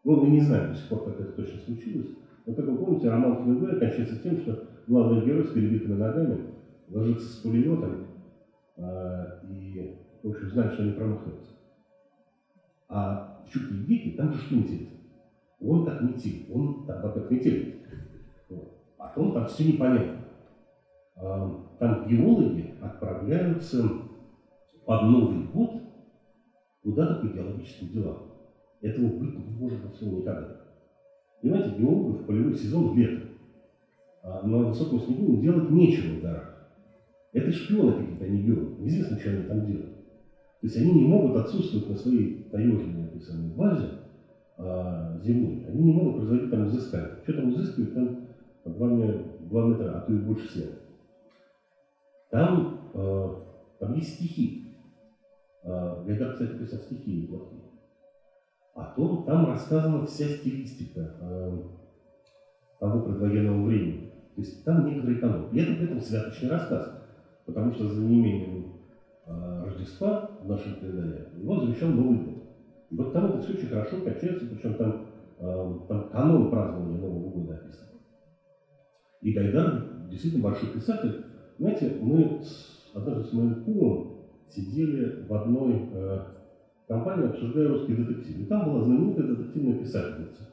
ну, мы не знаем до сих пор, как это точно случилось, но, как вы помните, роман Хемингуэя кончается тем, что главный герой с перебитыми ногами ложится с пулеметом а, и, в общем, знает, что не промахнется. А в Чуке Вики там же что интересно? Он как метель, он там, во-первых, метель. Вот. Потом там все непонятно. А, Там геологи отправляются под Новый год куда-то по геологическим делам. Этого быть не может всем никогда. Понимаете, геологов в полевой сезон лето. А на высоком снегу им делать нечего в горах. Это шпионы какие-то, они геологи. Неизвестно, что они там делают. То есть они не могут отсутствовать на своей таежной этой самой базе а, зимой. Они не могут производить там изыскания. Что там изыскивают, там по 2, ме- 2 метра, а то и больше снега. Там, э, там есть стихи. Э, Гайдар, кстати, писал стихи неплохие. О том, там рассказана вся стилистика э, того предвоенного времени. То есть там некоторые каноны. И это при этом святочный рассказ. Потому что за неимением э, Рождества в нашем календаре его завещал Новый год. И вот там это все очень хорошо качается, причем там, э, там канон празднования Нового года описан. И Гайдар действительно большой писатель. Знаете, мы однажды с моим кумом сидели в одной э, компании, обсуждая русский детектив. И там была знаменитая детективная писательница,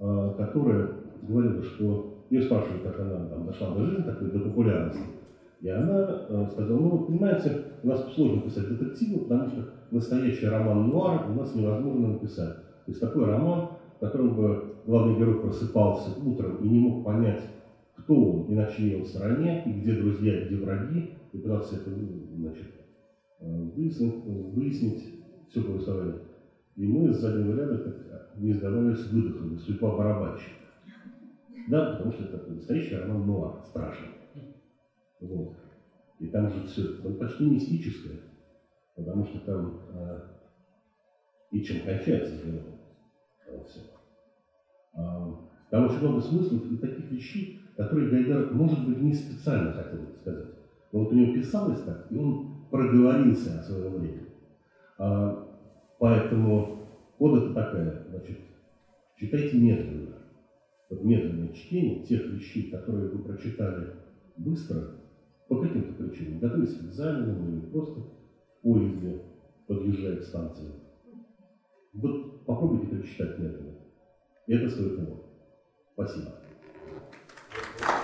э, которая говорила, что ее спрашивали, как она там, дошла до жизни, такой, до популярности. И она э, сказала, ну, вы понимаете, у нас сложно писать детективы, потому что настоящий роман нуар у нас невозможно написать. То есть такой роман, в котором бы главный герой просыпался утром и не мог понять, кто он и на чьей он стороне, и где друзья, и где враги, и пытался это значит, э, выяснить, выяснить все повествование. И мы с заднего ряда, как не сдавались, выдохнули. Судьба барабанщика. Да, потому что это настоящий роман нуар, страшный. Вот. И там же все там почти мистическое, потому что там э, и чем кончается. Все. А, там очень много смыслов и таких вещей, которые Гайдар, может быть, не специально хотел сказать. Но вот у него писалось так, и он проговорился о своем времени. А, поэтому кода-то такая, значит, читайте медленно. Вот медленное чтение тех вещей, которые вы прочитали быстро, по каким-то причинам, готовясь к экзаменам или просто в поезде, подъезжая к станции. Вот попробуйте прочитать медленно. И это стоит того. Спасибо. Amen.